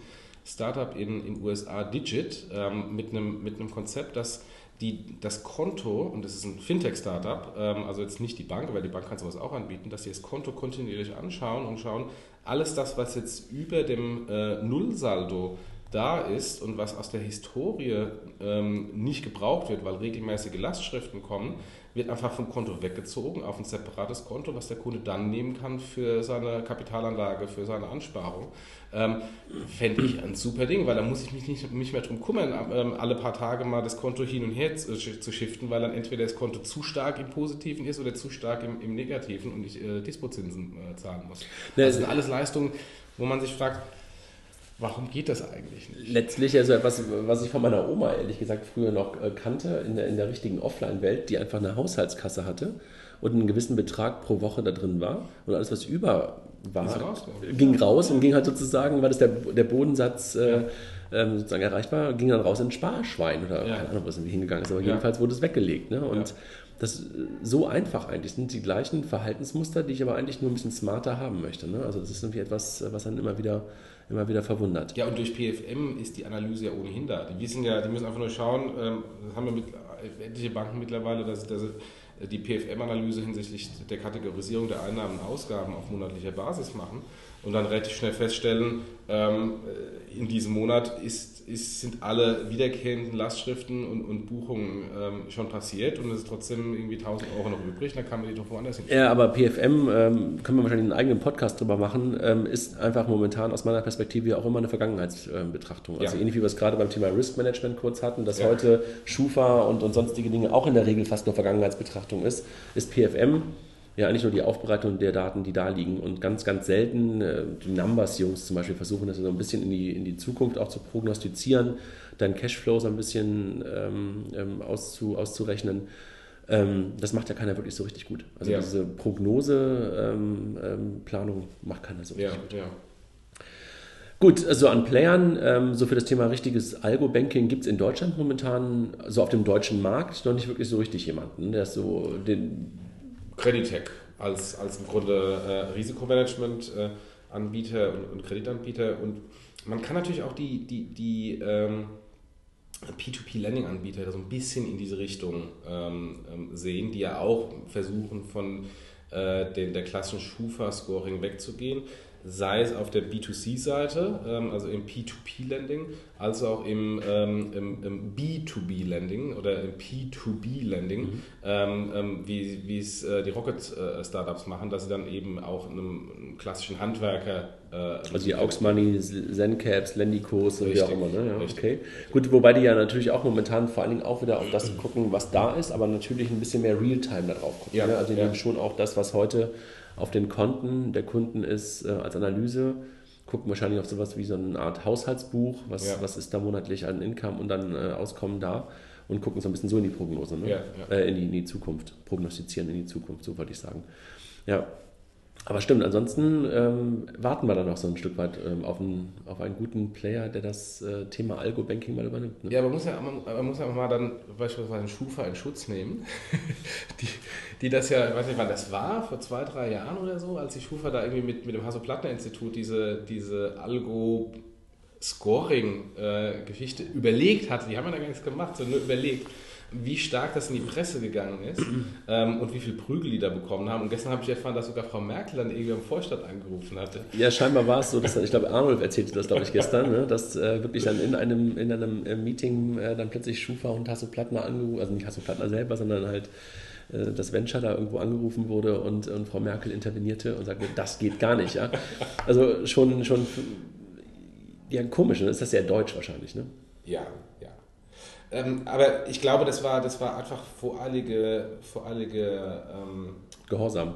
Startup in den USA, Digit, ähm, mit, einem, mit einem Konzept, das die, das Konto, und das ist ein Fintech-Startup, ähm, also jetzt nicht die Bank, aber die Bank kann sowas auch anbieten, dass sie das Konto kontinuierlich anschauen und schauen, alles das, was jetzt über dem äh, Nullsaldo da ist und was aus der Historie ähm, nicht gebraucht wird, weil regelmäßige Lastschriften kommen, wird einfach vom Konto weggezogen auf ein separates Konto, was der Kunde dann nehmen kann für seine Kapitalanlage, für seine Ansparung. Ähm, Fände ich ein super Ding, weil da muss ich mich nicht, nicht mehr drum kümmern, ähm, alle paar Tage mal das Konto hin und her zu, zu, shiften, weil dann entweder das Konto zu stark im Positiven ist oder zu stark im, im Negativen und ich äh, Dispozinsen äh, zahlen muss. Das sind alles Leistungen, wo man sich fragt, Warum geht das eigentlich nicht?
Letztlich, also etwas, was ich von meiner Oma ehrlich gesagt früher noch äh, kannte, in der, in der richtigen Offline-Welt, die einfach eine Haushaltskasse hatte und einen gewissen Betrag pro Woche da drin war und alles, was über war, raus, ging raus und ging halt sozusagen, weil das der, der Bodensatz äh, ja. ähm, sozusagen erreicht war, ging dann raus in ein Sparschwein oder ja. keine Ahnung, was irgendwie hingegangen ist, aber ja. jedenfalls wurde es weggelegt. Ne? Und das so einfach eigentlich sind die gleichen Verhaltensmuster, die ich aber eigentlich nur ein bisschen smarter haben möchte. Ne? Also das ist irgendwie etwas, was dann immer wieder immer wieder verwundert.
Ja, und durch PFM ist die Analyse ja ohnehin da. Die wissen ja, die müssen einfach nur schauen, ähm, das haben wir mit etliche Banken mittlerweile, dass, dass die PFM-Analyse hinsichtlich der Kategorisierung der Einnahmen und Ausgaben auf monatlicher Basis machen und dann relativ schnell feststellen, ähm, in diesem Monat ist, ist, sind alle wiederkehrenden Lastschriften und, und Buchungen ähm, schon passiert und es ist trotzdem irgendwie 1000 Euro noch übrig, dann kann man die doch woanders hin.
Ja, aber PFM, ähm, können wir wahrscheinlich einen eigenen Podcast drüber machen, ähm, ist einfach momentan aus meiner Perspektive auch immer eine Vergangenheitsbetrachtung. Also ja. ähnlich wie wir es gerade beim Thema Risk Management kurz hatten, dass ja. heute Schufa und, und sonstige Dinge auch in der Regel fast nur Vergangenheitsbetrachtung ist, ist PFM ja eigentlich nur die Aufbereitung der Daten, die da liegen. Und ganz, ganz selten, äh, die Numbers-Jungs zum Beispiel versuchen das so ein bisschen in die, in die Zukunft auch zu prognostizieren, dann Cashflow so ein bisschen ähm, ähm, auszu, auszurechnen. Ähm, das macht ja keiner wirklich so richtig gut. Also ja. diese Prognose-Planung ähm, ähm, macht keiner so richtig ja, gut. Ja. Gut, also an Playern, ähm, so für das Thema richtiges Algo-Banking gibt es in Deutschland momentan, so auf dem deutschen Markt, noch nicht wirklich so richtig jemanden, der so den,
Creditec als, als im Grunde äh, Risikomanagement-Anbieter äh, und, und, Kreditanbieter. Und man kann natürlich auch die, die, die ähm, P2P-Lending-Anbieter so ein bisschen in diese Richtung ähm, ähm, sehen, die ja auch versuchen, von äh, den, der klassischen Schufa-Scoring wegzugehen. Sei es auf der B2C-Seite, ähm, also im P2P-Lending, als auch im, ähm, im, im B2B-Lending oder im P2B-Lending, mhm. ähm, ähm wie, wie es äh, die Rocket-Startups äh, machen, dass sie dann eben auch einem, einem klassischen Handwerker
äh, also die Aux Money, Zencaps, Lendicos und wie auch immer. Ne? Ja, okay. Gut, wobei die ja natürlich auch momentan vor allen Dingen auch wieder auf das <clears throat> gucken, was da ist, aber natürlich ein bisschen mehr Realtime da drauf gucken. Ja, ne? Also die ja. nehmen schon auch das, was heute auf den Konten der Kunden ist, äh, als Analyse gucken wahrscheinlich auf sowas wie so eine Art Haushaltsbuch, was, ja. was ist da monatlich an Income und dann äh, Auskommen da und gucken so ein bisschen so in die Prognose, ne? ja, ja. Äh, in, die, in die Zukunft, prognostizieren in die Zukunft, so wollte ich sagen. Ja, aber stimmt, ansonsten ähm, warten wir dann noch so ein Stück weit ähm, auf, einen, auf einen guten Player, der das äh, Thema Algo-Banking mal übernimmt.
Ne? Ja, man muss ja, man, man, muss ja mal dann beispielsweise Schufa in Schutz nehmen, <laughs> die, die das ja, ich weiß nicht wann das war, vor zwei, drei Jahren oder so, als die Schufa da irgendwie mit, mit dem Hasso-Plattner-Institut diese, diese Algo- Scoring-Geschichte äh, überlegt hatte, die haben ja da gar nichts gemacht, sondern nur überlegt wie stark das in die Presse gegangen ist ähm, und wie viel Prügel die da bekommen haben. Und gestern habe ich erfahren, dass sogar Frau Merkel dann irgendwie am Vorstand angerufen hatte.
Ja, scheinbar war es so, dass ich glaube, Arnold erzählte das, glaube ich, gestern, ne, dass äh, wirklich dann in einem, in einem äh, Meeting äh, dann plötzlich Schufa und Hasso Plattner angerufen, also nicht Hasso Plattner selber, sondern halt äh, das Venture da irgendwo angerufen wurde und, und Frau Merkel intervenierte und sagte, das geht gar nicht. Ja? Also schon, schon ja, komisch, ne? ist das sehr deutsch wahrscheinlich, ne?
Ja, ja. Ähm, aber ich glaube, das war, das war einfach voreilige, voreilige ähm,
Gehorsam.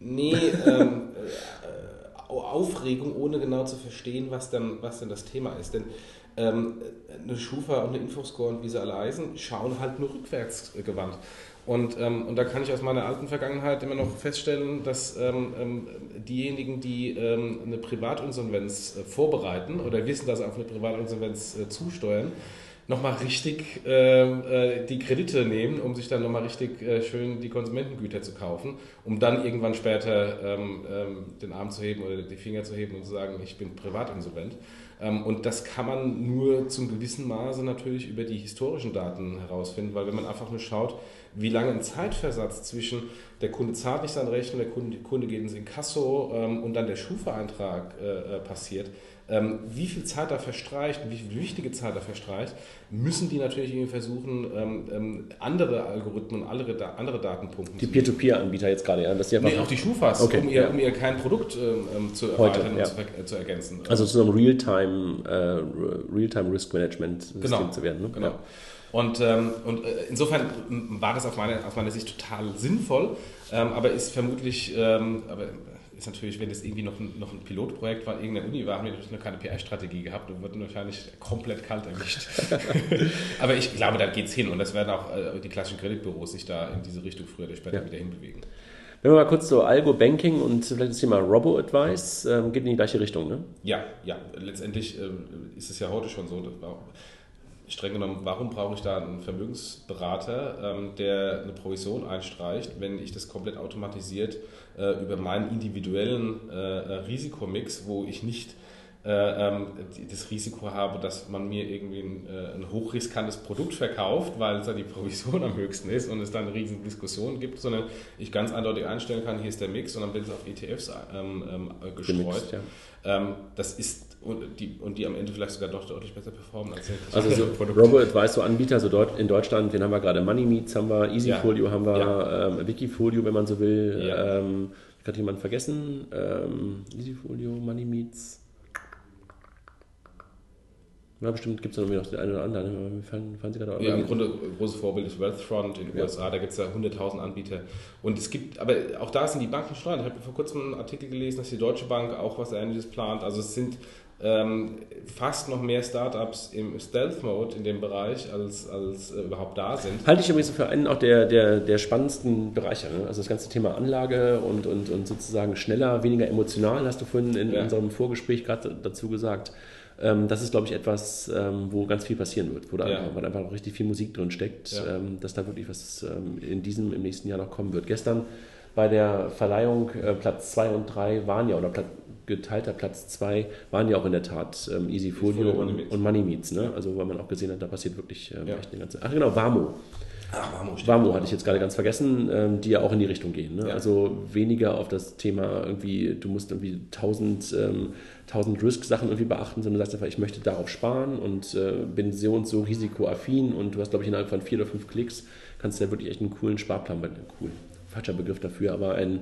Nee, ähm, äh, Aufregung, ohne genau zu verstehen, was denn, was denn das Thema ist. Denn ähm, eine Schufa und eine Infoscore und wie sie alle heißen, schauen halt nur rückwärts gewandt. Und, ähm, und da kann ich aus meiner alten Vergangenheit immer noch feststellen, dass ähm, ähm diejenigen, die ähm, eine Privatinsolvenz äh, vorbereiten oder wissen, dass sie auf eine Privatinsolvenz äh, zusteuern, nochmal richtig ähm, äh, die Kredite nehmen, um sich dann nochmal richtig äh, schön die Konsumentengüter zu kaufen, um dann irgendwann später ähm, ähm, den Arm zu heben oder die Finger zu heben und zu sagen, ich bin privatinsolvent. Ähm, und das kann man nur zum gewissen Maße natürlich über die historischen Daten herausfinden, weil wenn man einfach nur schaut, wie lange ein Zeitversatz zwischen der Kunde zahlt nicht seine Rechnung, der Kunde, Kunde geht ins Inkasso ähm, und dann der Schufa-Eintrag äh, äh passiert, wie viel Zeit da verstreicht, wie viel wichtige Zeit da verstreicht, müssen die natürlich irgendwie versuchen, ähm, ähm andere Algorithmen, andere, andere Datenpunkte
Die Peer-to-Peer-Anbieter jetzt gerade, ja?
Dass die nee, auch die Schufas, okay, um, ihr, ja. um ihr kein Produkt ähm, ähm zu erweitern ja. und zu, zu, ergänzen.
Also zu einem Realtime, äh, Realtime Risk Management System
genau,
zu werden. Ne?
Genau. Ja. Und, ähm, und äh, insofern war das auf meine, aus meiner Sicht total sinnvoll, ähm, aber ist vermutlich, ähm, aber ist natürlich, wenn das irgendwie noch ein, noch ein Pilotprojekt war, irgendeine Uni war, haben die natürlich noch keine PR-Strategie gehabt und wurden wahrscheinlich komplett kalt erwischt. <laughs> Aber ich glaube, da geht es hin und das werden auch äh, die klassischen Kreditbüros sich da in diese Richtung früher oder später ja. wieder hinbewegen.
Wenn wir mal kurz so Algo-Banking und vielleicht das Thema Robo-Advice, ähm, geht in die gleiche Richtung, ne?
Ja, ja. Letztendlich ähm, ist es ja heute schon so, streng genommen, warum brauche ich da einen Vermögensberater, ähm, der eine Provision einstreicht, wenn ich das komplett automatisiert äh, über meinen individuellen äh, äh, Risikomix, wo ich nicht ähm, das Risiko habe, dass man mir irgendwie ein, ein, hochriskantes Produkt verkauft, weil es da die Provision am höchsten ist und es dann eine riesen Diskussion gibt, sondern ich ganz eindeutig einstellen kann, hier ist der Mix und dann wird es auf ETFs ähm, ähm, gestreut. Gemixt, ja. ähm, das ist und die, und die am Ende vielleicht sogar doch deutlich besser performen als
Also so Robo-Advice, so Anbieter, so dort in Deutschland, den haben wir gerade Money Meets, haben wir Easyfolio, ja. haben wir ja. ähm, Wikifolio, wenn man so will. Ja. Ähm, hat jemand vergessen? Ähm, Easyfolio, Money Meets. Ja, bestimmt gibt es noch den einen oder anderen.
Fallen, fallen Sie gerade ja, im Grunde großes Vorbild ist Wealthfront in den ja. USA. Da gibt es ja 100.000 Anbieter. Und es gibt, aber auch da sind die Banken steuern. Ich habe vor kurzem einen Artikel gelesen, dass die Deutsche Bank auch was Ähnliches plant. Also es sind ähm, fast noch mehr Startups im Stealth-Mode in dem Bereich, als, als äh, überhaupt da sind.
Halte ich übrigens für einen auch der, der, der spannendsten Bereiche. Ne? Also das ganze Thema Anlage und, und, und sozusagen schneller, weniger emotional, hast du vorhin in ja. unserem Vorgespräch gerade dazu gesagt. Ähm, das ist, glaube ich, etwas, ähm, wo ganz viel passieren wird, wo da ja. einfach, einfach richtig viel Musik drin steckt, ja. ähm, dass da wirklich was ähm, in diesem, im nächsten Jahr noch kommen wird. Gestern bei der Verleihung äh, Platz 2 und 3 waren ja, oder Platz geteilter Platz 2 waren ja auch in der Tat ähm, Easyfolio und, und Money Meets. Ne? Also weil man auch gesehen hat, da passiert wirklich ähm, ja. echt eine ganze... Ach genau, Warmo. Ach, Wamo, Wamo hatte ich jetzt gerade ganz vergessen, ähm, die ja auch in die Richtung gehen. Ne? Ja. Also weniger auf das Thema irgendwie, du musst irgendwie 1000, ähm, 1000 Risk-Sachen irgendwie beachten, sondern du sagst einfach, ich möchte darauf sparen und äh, bin so und so risikoaffin und du hast, glaube ich, innerhalb von vier oder fünf Klicks kannst du ja wirklich echt einen coolen Sparplan, cool, falscher Begriff dafür, aber einen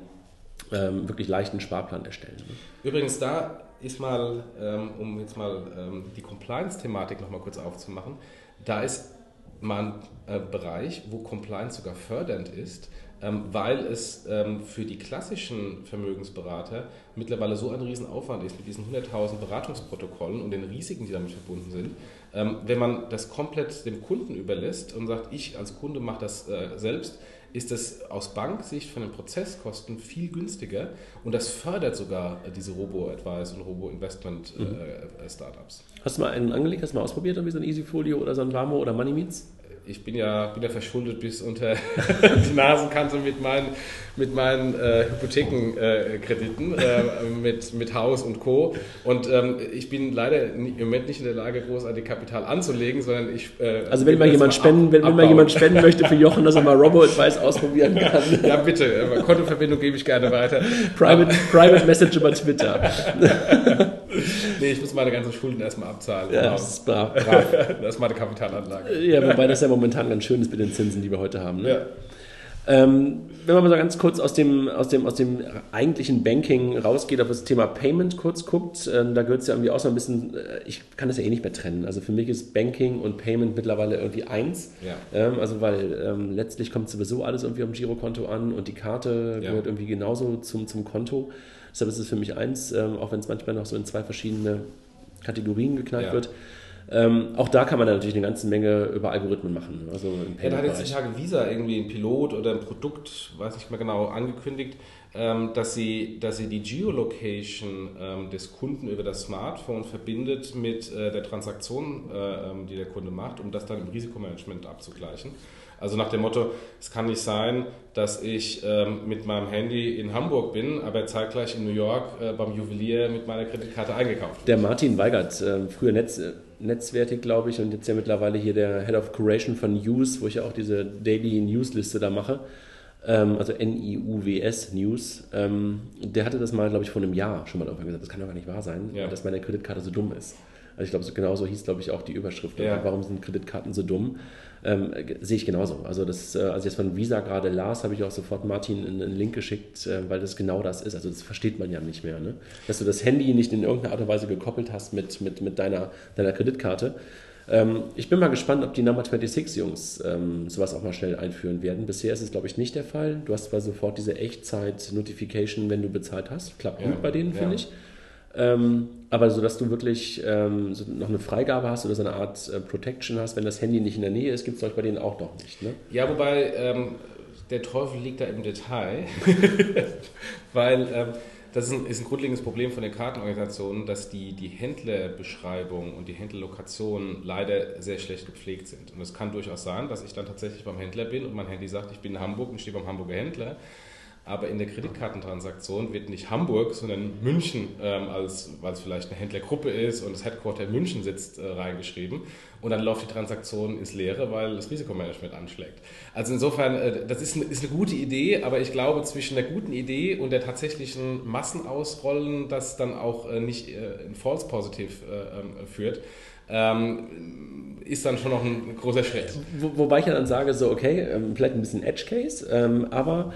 ähm, wirklich leichten Sparplan erstellen. Ne?
Übrigens, da ist mal, ähm, um jetzt mal ähm, die Compliance-Thematik nochmal kurz aufzumachen, da ist mal ein äh, Bereich, wo Compliance sogar fördernd ist, ähm, weil es ähm, für die klassischen Vermögensberater mittlerweile so ein Riesenaufwand ist mit diesen 100.000 Beratungsprotokollen und den Risiken, die damit verbunden sind. Ähm, wenn man das komplett dem Kunden überlässt und sagt, ich als Kunde mache das äh, selbst, ist das aus Banksicht von den Prozesskosten viel günstiger und das fördert sogar diese Robo-Advice und Robo-Investment-Startups.
Mhm. Hast du mal einen angelegt, hast du mal ausprobiert, wie so ein Easyfolio oder so ein Vamo oder MoneyMeets?
Ich bin ja, bin ja verschuldet bis unter <laughs> die Nasenkante mit meinen, mit meinen äh, Hypothekenkrediten, äh, mit, mit Haus und Co. Und ähm, ich bin leider im Moment nicht in der Lage, großartig Kapital anzulegen, sondern ich.
Äh, also, wenn mal jemand spenden, wenn, wenn mal jemand spenden möchte für Jochen, dass er mal Robo-Advice ausprobieren kann.
ja, bitte. Äh, Kontoverbindung gebe ich gerne weiter.
Private, Private Message über Twitter. <laughs>
nee, ich muss meine ganzen Schulden erstmal abzahlen.
Ja, genau. das ist brav. brav. <laughs>
das ist meine Kapitalanlage.
Ja, wobei das ja momentan ganz schön ist mit den Zinsen, die wir heute haben. Ne? Ja. Ähm, wenn man mal so ganz kurz aus dem, aus dem, aus dem eigentlichen Banking rausgeht, auf das Thema Payment kurz guckt, ähm, da gehört es ja irgendwie auch so ein bisschen, äh, ich kann das ja eh nicht mehr trennen. Also für mich ist Banking und Payment mittlerweile irgendwie eins. Ja. Ähm, also weil ähm, letztlich kommt sowieso alles irgendwie am Girokonto an und die Karte ja. gehört irgendwie genauso zum, zum Konto. Deshalb ist es für mich eins, ähm, auch wenn es manchmal noch so in zwei verschiedene Kategorien geknallt ja. wird. Ähm, auch da kann man natürlich eine ganze Menge über Algorithmen machen.
Also ja, da hat jetzt die Tage Visa irgendwie ein Pilot oder ein Produkt, weiß nicht mehr genau, angekündigt, ähm, dass, sie, dass sie die Geolocation ähm, des Kunden über das Smartphone verbindet mit äh, der Transaktion, äh, ähm, die der Kunde macht, um das dann im Risikomanagement abzugleichen. Also nach dem Motto, es kann nicht sein, dass ich ähm, mit meinem Handy in Hamburg bin, aber zeitgleich in New York äh, beim Juwelier mit meiner Kreditkarte eingekauft.
Der Martin Weigert, äh, früher Netz, Netzwertig, glaube ich, und jetzt ja mittlerweile hier der Head of Curation von News, wo ich ja auch diese Daily News-Liste da mache, ähm, also N-I-U-W-S News, ähm, der hatte das mal, glaube ich, vor einem Jahr schon mal irgendwann gesagt, das kann doch gar nicht wahr sein, ja. dass meine Kreditkarte so dumm ist. Also ich glaube, so, genauso hieß, glaube ich, auch die Überschrift. Ja. Warum sind Kreditkarten so dumm? Ähm, sehe ich genauso. Also das, äh, als ich jetzt von Visa gerade las, habe ich auch sofort Martin einen, einen Link geschickt, äh, weil das genau das ist. Also das versteht man ja nicht mehr. Ne? Dass du das Handy nicht in irgendeiner Art und Weise gekoppelt hast mit, mit, mit deiner, deiner Kreditkarte. Ähm, ich bin mal gespannt, ob die Number 26 Jungs ähm, sowas auch mal schnell einführen werden. Bisher ist es, glaube ich, nicht der Fall. Du hast zwar sofort diese Echtzeit-Notification, wenn du bezahlt hast. Klappt ja, gut bei denen, ja. finde ich. Ähm, aber so, dass du wirklich ähm, so noch eine Freigabe hast oder so eine Art äh, Protection hast, wenn das Handy nicht in der Nähe ist, gibt es euch bei denen auch noch nicht. Ne?
Ja, wobei ähm, der Teufel liegt da im Detail, <laughs> weil ähm, das ist ein, ist ein, grundlegendes Problem von den Kartenorganisationen, dass die, die Händlerbeschreibung und die Händlerlokation leider sehr schlecht gepflegt sind. Und es kann durchaus sein, dass ich dann tatsächlich beim Händler bin und mein Handy sagt, ich bin in Hamburg und stehe beim Hamburger Händler aber in der Kreditkartentransaktion wird nicht Hamburg, sondern München, ähm, als, weil es vielleicht eine Händlergruppe ist und das Headquarter in München sitzt, äh, reingeschrieben. Und dann läuft die Transaktion ins Leere, weil das Risikomanagement anschlägt. Also insofern, äh, das ist eine, ist eine gute Idee, aber ich glaube, zwischen der guten Idee und der tatsächlichen Massenausrollen, das dann auch äh, nicht äh, in False Positive äh, ähm, führt, ähm, ist dann schon noch ein großer Schritt.
Wo, wobei ich ja dann sage, so, okay, ähm, vielleicht ein bisschen Edge Case, ähm, aber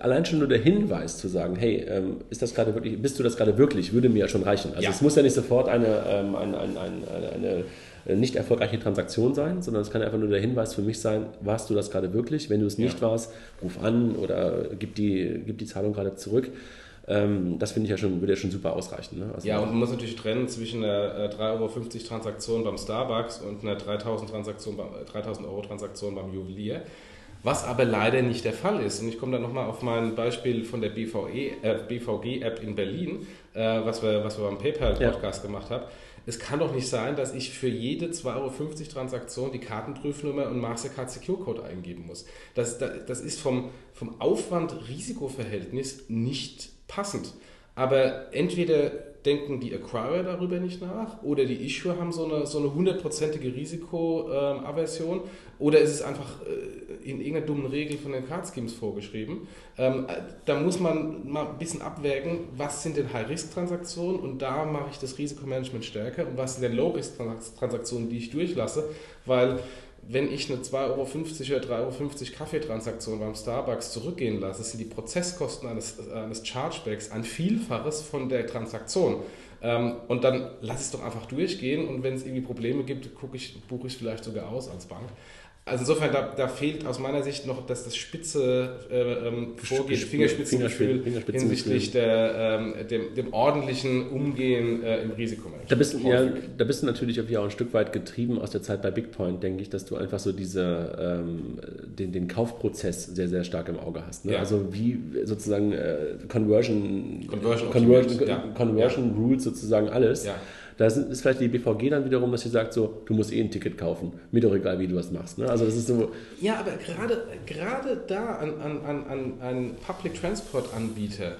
allein schon nur der Hinweis zu sagen, hey, ähm, ist das gerade wirklich, bist du das gerade wirklich, würde mir ja schon reichen. Also ja. es muss ja nicht sofort eine, ähm, eine, eine, eine, eine nicht erfolgreiche Transaktion sein, sondern es kann einfach nur der Hinweis für mich sein, warst du das gerade wirklich? Wenn du es nicht ja. warst, ruf an oder gib die, gib die Zahlung gerade zurück. Ähm, das finde ich ja schon, würde ja schon super ausreichen. Ne?
Also ja, und man muss natürlich trennen zwischen einer 3,50 Euro Transaktion beim Starbucks und einer 3000, Transaktion, 3000 Euro Transaktion beim Juwelier. Was aber leider nicht der Fall ist. Und ich komme dann nochmal auf mein Beispiel von der BVE, äh, BVG-App in Berlin, äh, was, wir, was wir beim PayPal-Podcast ja. gemacht haben. Es kann doch nicht sein, dass ich für jede 2,50 Euro Transaktion die Kartenprüfnummer und Mastercard Secure Code eingeben muss. Das, das, das ist vom, vom Aufwand-Risikoverhältnis nicht passend. Aber entweder denken die Acquirer darüber nicht nach oder die Issuer haben so eine, so eine hundertprozentige Risikoaversion ähm, oder ist es einfach äh, in irgendeiner dummen Regel von den Card Schemes vorgeschrieben. Ähm, äh, da muss man mal ein bisschen abwägen, was sind denn High-Risk-Transaktionen und da mache ich das Risikomanagement stärker und was sind denn Low-Risk-Transaktionen, die ich durchlasse, weil wenn ich eine 2,50 Euro oder 3,50 Euro Kaffeetransaktion beim Starbucks zurückgehen lasse, sind die Prozesskosten eines, eines Chargebacks ein Vielfaches von der Transaktion. Ähm, und dann lass es doch einfach durchgehen und wenn es irgendwie Probleme gibt, ich, buche ich vielleicht sogar aus als Bank. Also insofern, da, da, fehlt aus meiner Sicht noch dass das spitze äh, ähm, Vorgehen, Fingerspitzengefühl Fingerspitzen hinsichtlich der, ähm, dem, dem, ordentlichen Umgehen äh, im Risikomanagement.
Da bist, ja, da bist du natürlich auch ein Stück weit getrieben aus der Zeit bei Bigpoint, denke ich, dass du einfach so diese, ähm, den, den Kaufprozess sehr, sehr stark im Auge hast. Ne? Ja. Also wie sozusagen äh, Conversion, Conversion, Conversion, ja. Conversion Rules sozusagen alles. Ja da ist vielleicht die BVG dann wiederum, dass sie sagt, so, du musst eh ein Ticket kaufen. Mir doch egal, wie du das machst. Ne? Also das ist so.
Ja, aber gerade, gerade da an, an, an, an Public Transport Anbieter,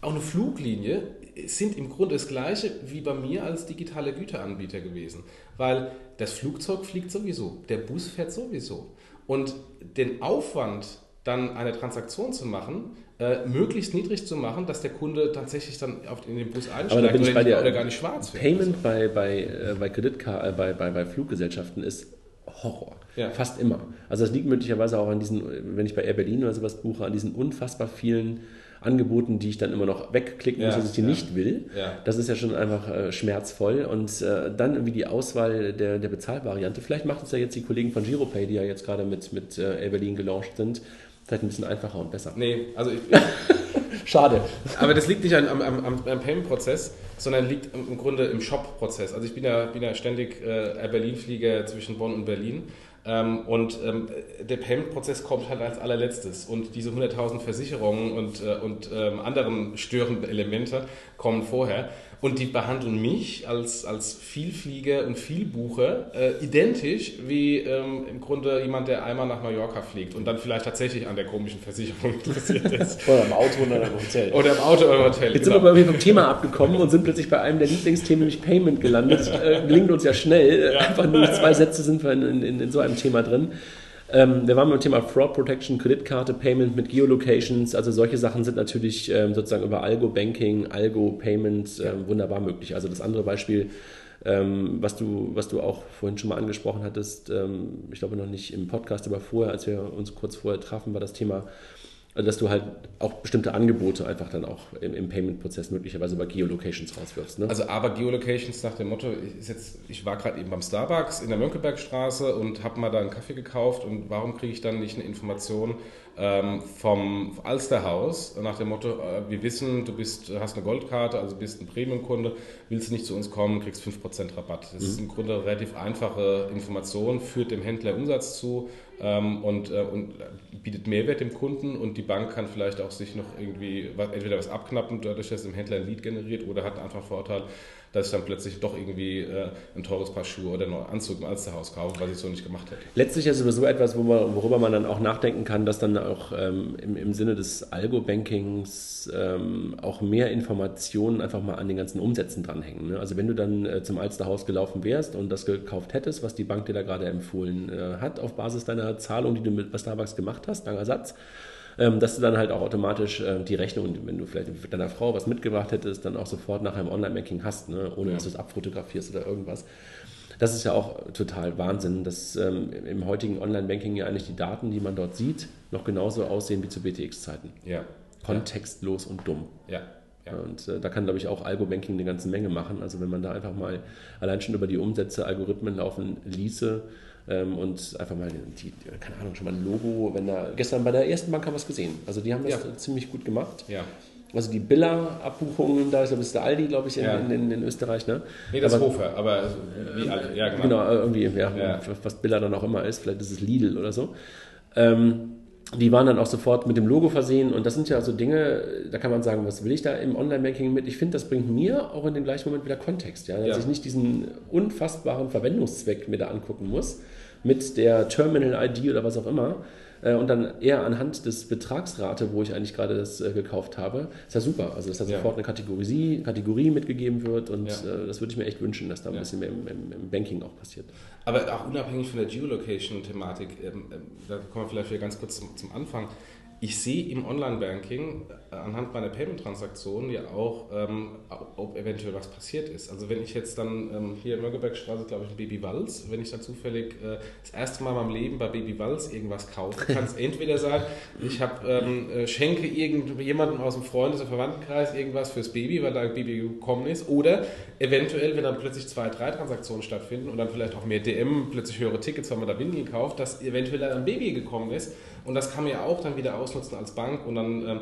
auch eine Fluglinie, sind im Grunde das gleiche wie bei mir als digitale Güteranbieter gewesen. Weil das Flugzeug fliegt sowieso, der Bus fährt sowieso. Und den Aufwand, dann eine Transaktion zu machen, äh, möglichst niedrig zu machen, dass der Kunde tatsächlich dann auf, in den Bus einsteigt
oder, nicht, oder, gar nicht schwarz fährt. Payment bei, bei, äh, bei, Kreditkar äh, bei, bei, bei Fluggesellschaften ist Horror. Ja. Fast immer. Also das liegt möglicherweise auch an diesen, wenn ich bei Air Berlin oder sowas buche, an diesen unfassbar vielen Angeboten, die ich dann immer noch wegklicken muss, ja, dass ich die ja. nicht will. Ja. Das ist ja schon einfach äh, schmerzvoll. Und äh, dann irgendwie die Auswahl der, der Bezahlvariante. Vielleicht macht es ja jetzt die Kollegen von Giropay, die ja jetzt gerade mit, mit äh, Air Berlin gelauncht sind, Vielleicht ein bisschen einfacher und besser.
Nee, also ich, <laughs>
Schade.
Aber das liegt nicht am, am, am, am Payment-Prozess, sondern liegt im Grunde im Shop-Prozess. Also ich bin ja, bin ja ständig äh, Berlin-Flieger zwischen Bonn und Berlin. Ähm, und ähm, der Payment-Prozess kommt halt als allerletztes. Und diese 100.000 Versicherungen und, äh, und ähm, anderen störenden Elemente kommen vorher und die behandeln mich als, als Vielflieger und Vielbucher äh, identisch wie ähm, im Grunde jemand, der einmal nach Mallorca fliegt und dann vielleicht tatsächlich an der komischen Versicherung <laughs> interessiert ist.
oder im Auto oder im Hotel.
Oder im Auto oder im Hotel.
Jetzt genau. sind wir genau. vom Thema abgekommen und sind plötzlich bei einem der Lieblingsthemen, nämlich Payment gelandet. <laughs> Äh, gelingt uns ja schnell. Ja. Einfach nur zwei Sätze sind wir in, in, in so einem Thema drin. Ähm, wir waren beim Thema Fraud Protection, Kreditkarte, Payment mit Geolocations. Also solche Sachen sind natürlich ähm, sozusagen über Algo Banking, Algo Payment ähm, wunderbar möglich. Also das andere Beispiel, ähm, was, du, was du auch vorhin schon mal angesprochen hattest, ähm, ich glaube noch nicht im Podcast, aber vorher, als wir uns kurz vorher trafen, war das Thema also dass du halt auch bestimmte Angebote einfach dann auch im, im Payment-Prozess möglicherweise über Geolocations rauswirfst. Ne?
Also aber Geolocations nach dem Motto, ist jetzt, ich war gerade eben beim Starbucks in der Mönckebergstraße und habe mal da einen Kaffee gekauft und warum kriege ich dann nicht eine Information vom Alsterhaus nach dem Motto, äh, wir wissen, du bist, hast eine Goldkarte, also bist ein Premium-Kunde, willst du nicht zu uns kommen, kriegst 5% Rabatt. Das mhm. ist im Grunde eine relativ einfache Information, führt dem Händler Umsatz zu, ähm, und, äh, und bietet Mehrwert dem Kunden und die Bank kann vielleicht auch sich noch irgendwie entweder was abknappen, dadurch, dass im Händler ein Lead generiert oder hat einfach Vorteil, dass ich dann plötzlich doch irgendwie äh, ein teures Paar Schuhe oder einen Anzug im Alsterhaus kaufe, was ich so nicht gemacht hätte.
Letztlich ist es sowieso etwas, worüber man dann auch nachdenken kann, dass dann auch ähm, im, im Sinne des Algo-Bankings ähm, auch mehr Informationen einfach mal an den ganzen Umsätzen dranhängen. Ne? Also wenn du dann äh, zum Alsterhaus gelaufen wärst und das gekauft hättest, was die Bank dir da gerade empfohlen äh, hat, auf Basis deiner Zahlung, die du mit Starbucks gemacht hast, langer Satz, ähm, dass du dann halt auch automatisch äh, die Rechnung, wenn du vielleicht mit deiner Frau was mitgebracht hättest, dann auch sofort nachher im Online-Banking hast, ne? ohne ja. dass du es abfotografierst oder irgendwas. Das ist ja auch total Wahnsinn, dass ähm, im heutigen Online-Banking ja eigentlich die Daten, die man dort sieht, noch genauso aussehen wie zu BTX-Zeiten.
Ja.
Kontextlos ja. und dumm.
Ja.
Ja. Und äh, da kann, glaube ich, auch Algo-Banking eine ganze Menge machen. Also wenn man da einfach mal allein schon über die Umsätze Algorithmen laufen ließe, ähm, und einfach mal, die, keine Ahnung, schon mal ein Logo, wenn da, gestern bei der ersten Bank haben wir es gesehen. Also die haben das ja. ziemlich gut gemacht.
Ja.
Also die Billa-Abbuchungen, da ist glaube ich der Aldi, glaube ich, in, ja. in, in, in, Österreich. Ne?
Nee, das aber, ist Hofer, aber also, wie alle, ja genau. Genau,
irgendwie, ja, ja, was Billa dann auch immer ist, vielleicht ist es Lidl oder so. Ähm, die waren dann auch sofort mit dem Logo versehen und das sind ja so Dinge, da kann man sagen, was will ich da im Online-Banking mit? Ich finde, das bringt mir auch in dem gleichen Moment wieder Kontext, ja, dass ja. ich nicht diesen unfassbaren Verwendungszweck mir da angucken muss, mit der Terminal-ID oder was auch immer äh, und dann eher anhand des Betragsrate, wo ich eigentlich gerade das äh, gekauft habe, ist ja super. Also dass da ja. sofort eine Kategorie, Kategorie mitgegeben wird und ja. äh, das würde ich mir echt wünschen, dass da ein ja. bisschen mehr im, im, im, Banking auch passiert.
Aber auch unabhängig von der Geolocation-Thematik, ähm, ähm, da kommen wir vielleicht wieder ganz kurz zum, zum Anfang ich sehe im Online-Banking äh, anhand meiner Payment-Transaktionen ja auch, ähm, ob eventuell was passiert ist. Also wenn ich jetzt dann ähm, hier in Mönckebergstraße, glaube ich, ein Baby Walz, wenn ich dann zufällig äh, das erste Mal in meinem Leben bei Baby Walz irgendwas kaufe, <laughs> kann es entweder sein, ich hab, ähm, äh, schenke irgendjemandem aus dem Freundes- oder Verwandtenkreis irgendwas fürs Baby, weil da ein Baby gekommen ist, oder eventuell, wenn dann plötzlich zwei, drei Transaktionen stattfinden und dann vielleicht auch mehr DM, plötzlich höhere Tickets, weil man da Windeln kauft, dass eventuell dann ein Baby gekommen ist und das kann man ja auch dann wieder ausnutzen als Bank und dann ähm, äh,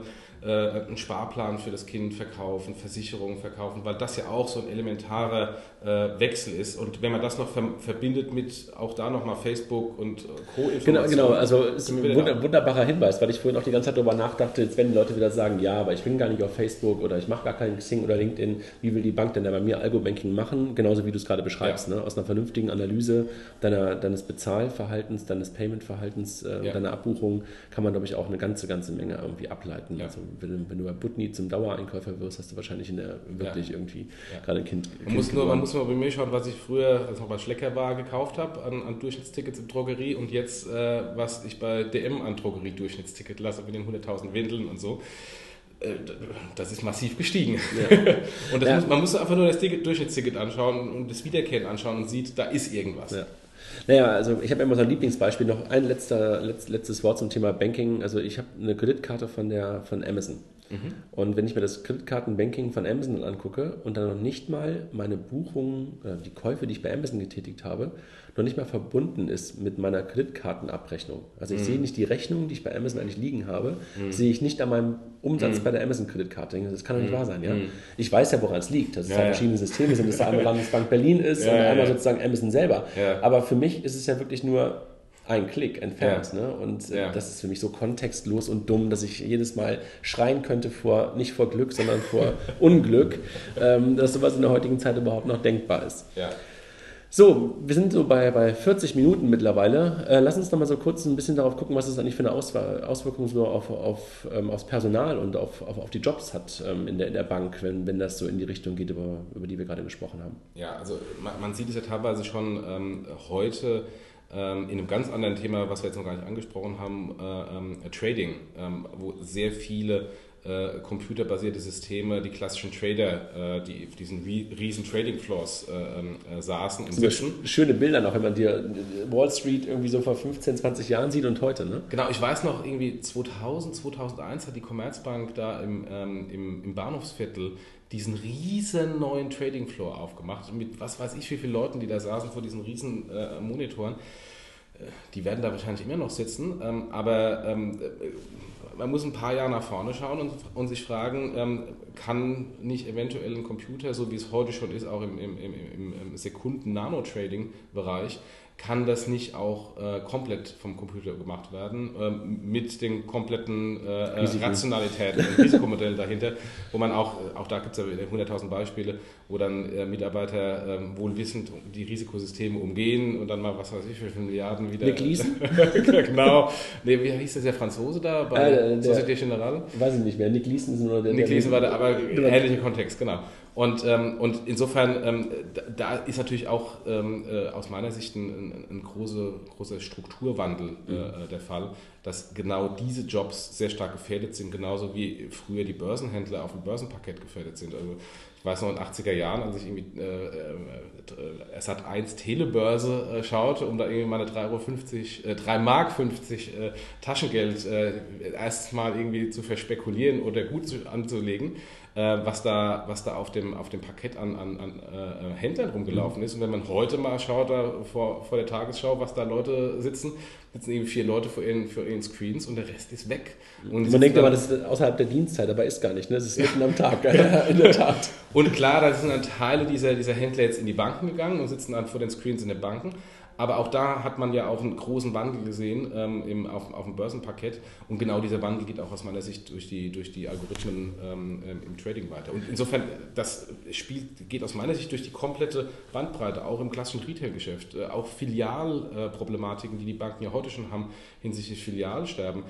einen Sparplan für das Kind verkaufen, Versicherungen verkaufen, weil das ja auch so ein elementarer äh, Wechsel ist. Und wenn man das noch ver verbindet mit auch da nochmal Facebook und äh, Co.
Genau, genau, also ist ein wunder, wunderbarer Hinweis, weil ich vorhin auch die ganze Zeit darüber nachdachte, jetzt wenn Leute wieder sagen, ja, aber ich bin gar nicht auf Facebook oder ich mache gar keinen Xing oder LinkedIn, wie will die Bank denn da bei mir Algo-Banking machen? Genauso wie du es gerade beschreibst, ja. ne? aus einer vernünftigen Analyse deiner, deines Bezahlverhaltens, deines Payment-Verhaltens, äh, ja. deiner Abbuchung kann man, glaube ich, auch eine ganze, ganze Menge irgendwie ableiten. Ja. Also wenn, wenn, du bei Butni zum Dauereinkäufer wirst, hast du wahrscheinlich in der wirklich ja. irgendwie ja. gerade ein Kind.
Man, kind muss nur, man muss mal bei mir schauen, was ich früher, als noch bei Schlecker war, gekauft habe an, an Durchschnittstickets in Drogerie und jetzt, äh, was ich bei DM an Drogerie-Durchschnittsticket lasse mit den 100.000 Windeln und so äh, das ist massiv gestiegen. Ja. <laughs> und ja. muss, man muss einfach nur das Durchschnittsticket anschauen und das Wiederkehren anschauen und sieht, da ist irgendwas. Ja.
Naja, also ich habe immer so ein Lieblingsbeispiel. Noch ein letzter, letzt, letztes Wort zum Thema Banking. Also ich habe eine Kreditkarte von, der, von Amazon. Mhm. Und wenn ich mir das Kreditkartenbanking von Amazon angucke und dann noch nicht mal meine Buchungen, die Käufe, die ich bei Amazon getätigt habe, noch nicht mal verbunden ist mit meiner Kreditkartenabrechnung. Also ich mhm. sehe nicht die Rechnung, die ich bei Amazon eigentlich liegen habe, mhm. sehe ich nicht an meinem Umsatz mhm. bei der Amazon-Kreditkarte. Das kann doch nicht mhm. wahr sein. Ja? Mhm. Ich weiß ja, woran es liegt, dass es ja, ja. verschiedene Systeme sind, dass da einmal <laughs> Landesbank Berlin ist ja, und einmal sozusagen Amazon selber. Aber für mich ist es ja wirklich nur ein Klick entfernt. Ja. Ne? Und äh, ja. das ist für mich so kontextlos und dumm, dass ich jedes Mal schreien könnte vor, nicht vor Glück, sondern vor <laughs> Unglück, ähm, dass sowas in der heutigen Zeit überhaupt noch denkbar ist. Ja. So, wir sind so bei, bei 40 Minuten mittlerweile. Äh, lass uns noch mal so kurz ein bisschen darauf gucken, was es eigentlich für eine Auswahl, Auswirkung so auf, auf, ähm, aufs Personal und auf, auf, auf die Jobs hat ähm, in, der, in der Bank, wenn, wenn das so in die Richtung geht, über, über die wir gerade gesprochen haben.
Ja, also man, man sieht es ja teilweise schon ähm, heute ähm, in einem ganz anderen Thema, was wir jetzt noch gar nicht angesprochen haben, äh, ähm, Trading, ähm, wo sehr viele äh, computerbasierte Systeme, die klassischen Trader, äh, die auf diesen riesen Trading Floors äh, ähm, äh, saßen und
sitzen. Schöne Bilder noch, wenn man dir Wall Street irgendwie so vor 15, 20 Jahren sieht und heute, ne?
Genau, ich weiß noch, irgendwie 2000, 2001 hat die Commerzbank da im, ähm, im, im Bahnhofsviertel diesen riesen neuen Trading Floor aufgemacht, mit was weiß ich, wie viele Leuten, die da saßen vor diesen riesen äh, Monitoren. Äh, die werden da wahrscheinlich immer noch sitzen, ähm, aber ähm, man muss ein paar Jahre nach vorne schauen und, und sich fragen, ähm, kann nicht eventuell ein Computer, so wie es heute schon ist, auch im, im, im, im Sekunden-Nano-Trading-Bereich, kann das nicht auch äh, komplett vom Computer gemacht werden, ähm, mit den kompletten äh, Rationalitäten und Risikomodellen dahinter, wo man auch, äh, auch da gibt es ja 100.000 Beispiele, wo dann äh, Mitarbeiter ähm, wohlwissend die Risikosysteme umgehen und dann mal, was weiß ich, für Milliarden wieder...
Nick <laughs>
genau. Nee, wie hieß das, der Franzose da bei äh, Société Générale?
Weiß ich nicht mehr. Nick Leeson ist nur
der... Nick Leeson war der, aber ähnlicher Kontext, genau. Und, ähm, und insofern, ähm, da ist natürlich auch ähm, äh, aus meiner Sicht ein, ein, große, großer Strukturwandel äh, mhm. der Fall, dass genau diese Jobs sehr stark gefährdet sind, genauso wie früher die Börsenhändler auf dem Börsenparkett gefährdet sind. Also ich weiß noch in den 80er Jahren, als ich irgendwie äh, äh, es hat eins Telebörse äh, schaute, um da irgendwie meine 3,50 Euro, äh, 3 Mark 50 äh, Taschengeld äh, erstmal irgendwie zu verspekulieren oder gut zu, anzulegen äh, was da, was da auf, dem, auf dem Parkett an, an, an äh, Händlern rumgelaufen mhm. ist. Und wenn man heute mal schaut, da vor, vor der Tagesschau, was da Leute sitzen, sitzen eben vier Leute vor ihren, vor ihren Screens und der Rest ist weg.
Und man denkt aber, das ist außerhalb der Dienstzeit, aber ist gar nicht. Ne? Das ist mitten am Tag, <laughs> in der Tat.
Und klar, da sind dann Teile dieser, dieser Händler jetzt in die Banken gegangen und sitzen dann vor den Screens in den Banken. Aber auch da hat man ja auch einen großen Wandel gesehen ähm, im, auf, auf dem Börsenparkett. Und genau dieser Wandel geht auch aus meiner Sicht durch die, durch die Algorithmen ähm, ähm im Trading weiter. Und insofern, das Spiel geht aus meiner Sicht durch die komplette Bandbreite, auch im klassischen Retail-Geschäft. Äh, auch Filialproblematiken, die die Banken ja heute schon haben hinsichtlich Filialsterben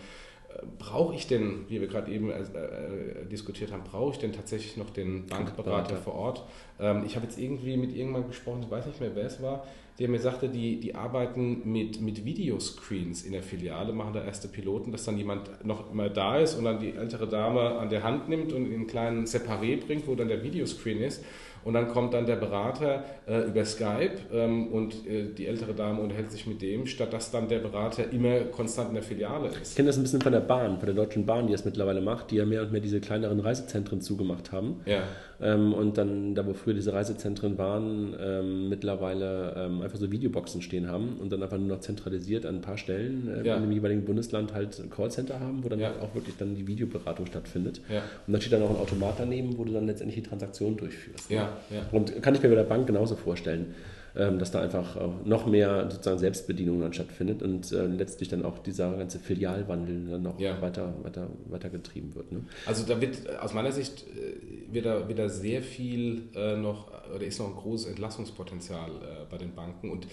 brauche ich denn, wie wir gerade eben äh, äh, diskutiert haben, brauche ich denn tatsächlich noch den Bankberater vor Ort? Ähm, ich habe jetzt irgendwie mit irgendjemandem gesprochen, ich weiß nicht mehr, wer es war, der mir sagte, die, die arbeiten mit, mit Videoscreens in der Filiale, machen da erste Piloten, dass dann jemand noch mal da ist und dann die ältere Dame an der Hand nimmt und in einen kleinen Separé bringt, wo dann der Videoscreen ist und dann kommt dann der Berater äh, über Skype ähm, und äh, die ältere Dame unterhält sich mit dem, statt dass dann der Berater immer konstant in der Filiale ist.
Ich kenne das ein bisschen von der Bahn, von der Deutschen Bahn, die das mittlerweile macht, die ja mehr und mehr diese kleineren Reisezentren zugemacht haben.
Ja.
Ähm, und dann, da wo früher diese Reisezentren waren, ähm, mittlerweile ähm, einfach so Videoboxen stehen haben und dann einfach nur noch zentralisiert an ein paar Stellen äh, ja. in dem jeweiligen Bundesland halt ein Callcenter haben, wo dann ja. halt auch wirklich dann die Videoberatung stattfindet.
Ja.
Und dann steht dann auch ein Automat daneben, wo du dann letztendlich die Transaktion durchführst.
Ne? Ja.
Und kann ich mir bei der Bank genauso vorstellen. Ähm, dass da einfach noch mehr sozusagen Selbstbedienung dann stattfindet und äh, letztlich dann auch dieser ganze Filialwandel dann noch ja. weiter, weiter, weiter getrieben wird. Ne?
Also da wird aus meiner Sicht äh, wird da, wird da sehr viel äh, noch, oder ist noch ein großes Entlassungspotenzial äh, bei den Banken und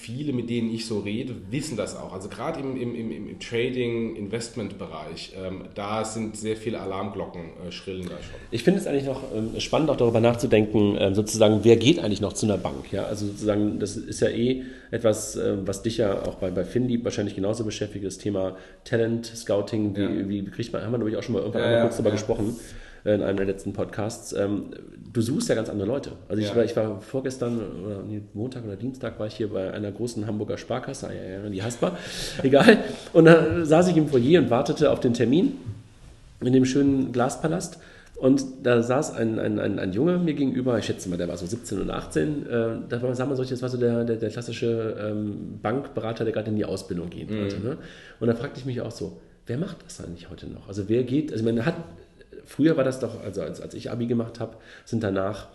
viele, mit denen ich so rede, wissen das auch. Also gerade im, im, im, im Trading, Investment-Bereich, ähm, da sind sehr viele Alarmglocken äh, schrillen da schon.
Ich finde es eigentlich noch ähm, spannend, auch darüber nachzudenken, ähm, sozusagen, wer geht eigentlich noch zu einer Bank? Ja? Also sozusagen, das ist ja eh etwas, äh, was dich ja auch bei, bei Findy wahrscheinlich genauso beschäftigt, das Thema Talent, Scouting, wie, ja. wie kriegt man, haben wir glaube ich auch schon mal irgendwann ja, kurz darüber gesprochen in einem der letzten Podcasts. Ähm, du suchst ja ganz andere Leute. Also ich, ja. war, ich war vorgestern, oder nee, Montag oder Dienstag, war ich hier bei einer großen Hamburger Sparkasse, ah, die heißt mal, <laughs> egal. Und da saß ich im Foyer und wartete auf den Termin in dem schönen Glaspalast. Und da saß ein, ein, ein, ein Junge mir gegenüber, ich schätze mal, der war so 17 oder 18. Äh, da war, wir so, das war so der, der, der klassische ähm, Bankberater, der gerade in die Ausbildung gehen wollte. Mhm. Ne? Und da fragte ich mich auch so, wer macht das eigentlich heute noch? Also wer geht, also man hat Früher war das doch, also als, als ich Abi gemacht habe, sind danach,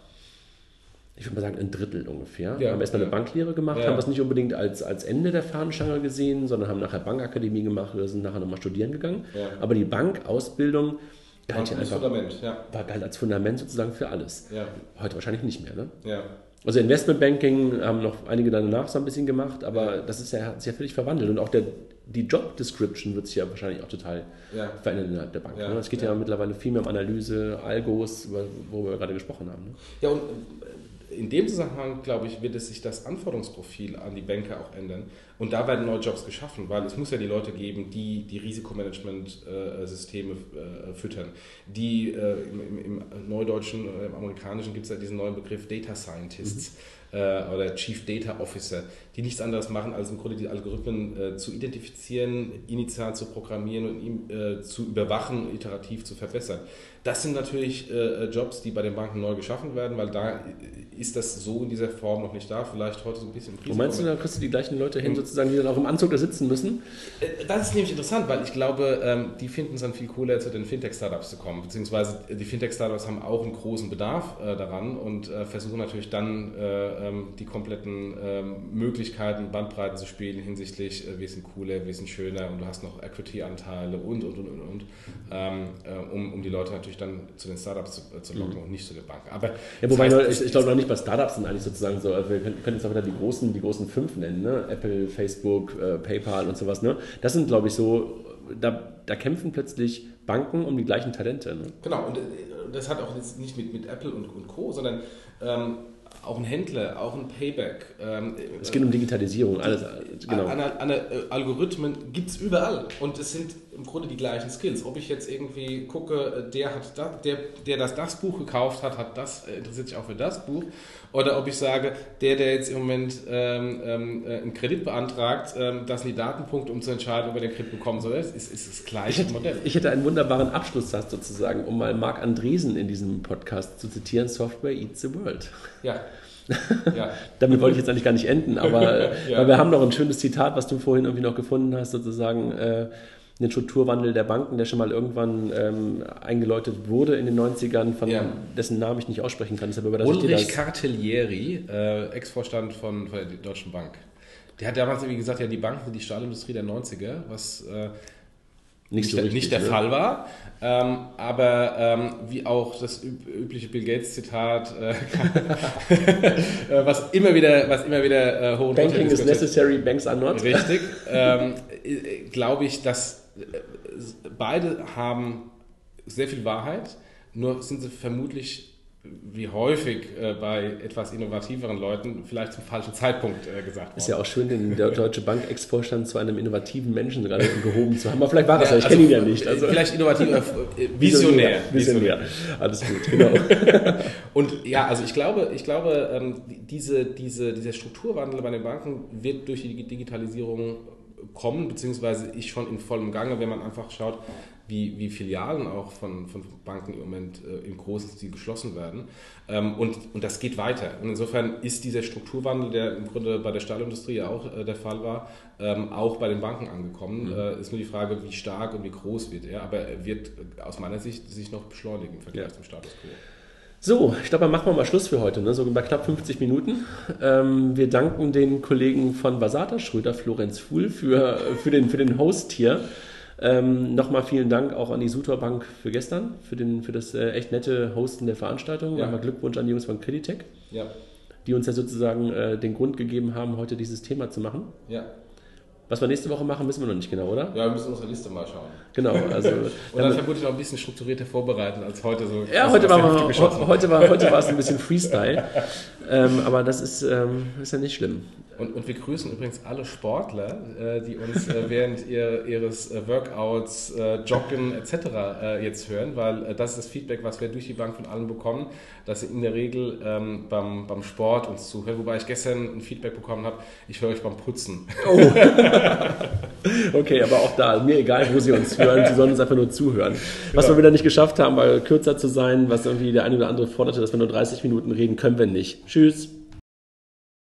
ich würde mal sagen, ein Drittel ungefähr. Ja, haben erstmal ja. eine Banklehre gemacht, ja. haben das nicht unbedingt als, als Ende der Fahnenstange gesehen, sondern haben nachher Bankakademie gemacht oder sind nachher nochmal studieren gegangen. Ja. Aber die Bankausbildung galt ja einfach Fundament, war galt als Fundament sozusagen für alles. Heute wahrscheinlich nicht mehr. Ne? Also Investmentbanking haben noch einige danach so ein bisschen gemacht, aber das ist ja, hat sich ja völlig verwandelt. Und auch der, die Job Description wird sich ja wahrscheinlich auch total ja. verändern innerhalb der Bank. Ja, ne? Es geht ja. ja. mittlerweile viel mehr um Analyse, Algos, wo wir gerade gesprochen haben. Ne?
Ja, und in dem Zusammenhang, glaube ich, wird es sich das Anforderungsprofil an die Banker auch ändern. Und da werden neue Jobs geschaffen, weil es muss ja die Leute geben, die die Risikomanagement-Systeme äh, füttern. Die äh, im, im, Neudeutschen im Amerikanischen gibt es ja diesen neuen Begriff Data Scientists. Mhm äh, oder Chief Data Officer, die nichts anderes machen, als im Grunde die Algorithmen äh, zu identifizieren, initial zu programmieren und äh, zu überwachen, iterativ zu verbessern. Das sind natürlich äh, Jobs, die bei den Banken neu geschaffen werden, weil da ist das so in dieser Form noch nicht da. Vielleicht heute so ein bisschen
Krise. Wo meinst du, da kriegst du die gleichen Leute hin, sozusagen, die dann auch im Anzug da sitzen müssen?
Äh, das ist nämlich interessant, weil ich glaube, ähm, die finden es dann viel cooler, zu den Fintech-Startups zu kommen. Beziehungsweise die Fintech-Startups haben auch einen großen Bedarf äh, daran und äh, versuchen natürlich dann ähm, die kompletten ähm, Möglichkeiten, Bandbreiten zu spielen hinsichtlich, wir sind cooler, wir sind schöner und du hast noch Equity-Anteile und, und, und, und, und, um, um die Leute natürlich dann zu den Startups zu, zu locken mhm. und nicht zu den Banken. Aber
ja, wobei, heißt, ich, ich glaube noch nicht bei Startups sind eigentlich sozusagen so, also wir können, können jetzt auch wieder die großen, die großen fünf nennen, ne? Apple, Facebook, äh, PayPal und sowas. Ne? Das sind, glaube ich, so, da, da kämpfen plötzlich Banken um die gleichen Talente. Ne?
Genau, und äh, das hat auch jetzt nicht mit, mit Apple und, und Co., sondern ähm, auch ein Händler, auch ein Payback.
Ähm, es geht um Digitalisierung, alles.
Genau. An, an, an äh, Algorithmen gibt es überall und es sind im Grunde die gleichen Skills. Ob ich jetzt irgendwie gucke, der hat das, der, der das, das Buch gekauft hat, hat das, äh, interessiert sich auch für das Buch. Oder ob ich sage, der, der jetzt im Moment ähm, ähm, äh, einen Kredit beantragt, ähm, das sind die Datenpunkte, um zu entscheiden, ob er den Kredit bekommen soll. Das ist, ist das gleiche
ich hätte,
Modell.
Ich hätte einen wunderbaren Abschlusssatz sozusagen, um mal Marc Andresen in diesem Podcast zu zitieren: Software eats the world.
Ja. <laughs>
Ja. Damit wollte ich jetzt eigentlich gar nicht enden, aber <laughs> ja. wir haben noch ein schönes Zitat, was du vorhin irgendwie noch gefunden hast, sozusagen. Äh, den Strukturwandel der Banken, der schon mal irgendwann ähm, eingeläutet wurde in den 90ern, von ja. dessen Namen ich nicht aussprechen kann.
Deshalb Ulrich Cartellieri, äh, Ex-Vorstand von, von, der Deutschen Bank. Der hat damals, wie gesagt, ja die Banken, die Stahlindustrie der 90er, was äh, nicht, so richtig, nicht der ne? Fall war. Ähm, aber ähm, wie auch das übliche Bill Gates Zitat, äh, <laughs> äh, was immer wieder, was immer wieder
äh, hoch Banking is necessary, banks are not.
Richtig. <laughs> Ähm, äh, Glaube ich, dass äh, beide haben sehr viel Wahrheit, nur sind sie vermutlich wie häufig äh, bei etwas innovativeren Leuten vielleicht zum falschen Zeitpunkt äh, gesagt worden.
Ist ja auch schön, den <laughs> Deutsche Bank Ex-Vorstand zu einem innovativen Menschen gerade gehoben zu haben. Aber vielleicht war das ja, ich also, kenne ihn ja nicht.
Also, vielleicht innovativ, äh, <laughs> visionär.
Visionär. Alles gut, genau. <laughs>
Und ja, also ich glaube, ich glaube ähm, diese, diese, dieser Strukturwandel bei den Banken wird durch die Digitalisierung kommen, beziehungsweise ist schon in vollem Gange, wenn man einfach schaut, wie, wie Filialen auch von, von Banken im Moment äh, im großen Stil geschlossen werden. Ähm, und, und das geht weiter. Und insofern ist dieser Strukturwandel, der im Grunde bei der Stahlindustrie ja auch äh, der Fall war, ähm, auch bei den Banken angekommen. Mhm. Äh, ist nur die Frage, wie stark und wie groß wird er. Aber er wird aus meiner Sicht sich noch beschleunigen im Vergleich ja. zum Status quo.
So, ich glaube, dann machen wir mal Schluss für heute, ne? so bei knapp 50 Minuten. Ähm, wir danken den Kollegen von Vasata Schröder, Florenz Fuhl, für, für, den, für den Host hier. Ähm, Nochmal vielen Dank auch an die Sutor Bank für gestern, für, den, für das äh, echt nette Hosten der Veranstaltung. Ja. Nochmal Glückwunsch an die Jungs von Creditec, ja. die uns ja sozusagen äh, den Grund gegeben haben, heute dieses Thema zu machen. Ja. Was wir nächste Woche machen, wissen wir noch nicht genau, oder?
Ja, wir müssen unsere Liste mal schauen.
Genau, also. <laughs>
Und dann vermutlich noch ein bisschen strukturierter vorbereiten als heute so.
Ja, heute war, heute, war, heute war es ein <laughs> bisschen Freestyle. ähm, aber das ist, ähm, ist ja nicht schlimm.
Und, und wir grüßen übrigens alle Sportler, äh, die uns äh, während ihr, ihres äh, Workouts, Joggen etc. Jetzt hören, weil das ist das Feedback, was wir durch die Bank von allen bekommen, dass sie in der Regel ähm, beim, beim Sport uns zuhören. Wobei ich gestern ein Feedback bekommen habe, ich höre euch beim Putzen. Oh. <laughs>
okay, aber auch da, mir egal, wo sie uns hören, sie sollen uns einfach nur zuhören. Was genau. wir wieder nicht geschafft haben, weil kürzer zu sein, was irgendwie der eine oder andere forderte, dass wir nur 30 Minuten reden, können wir nicht. Tschüss.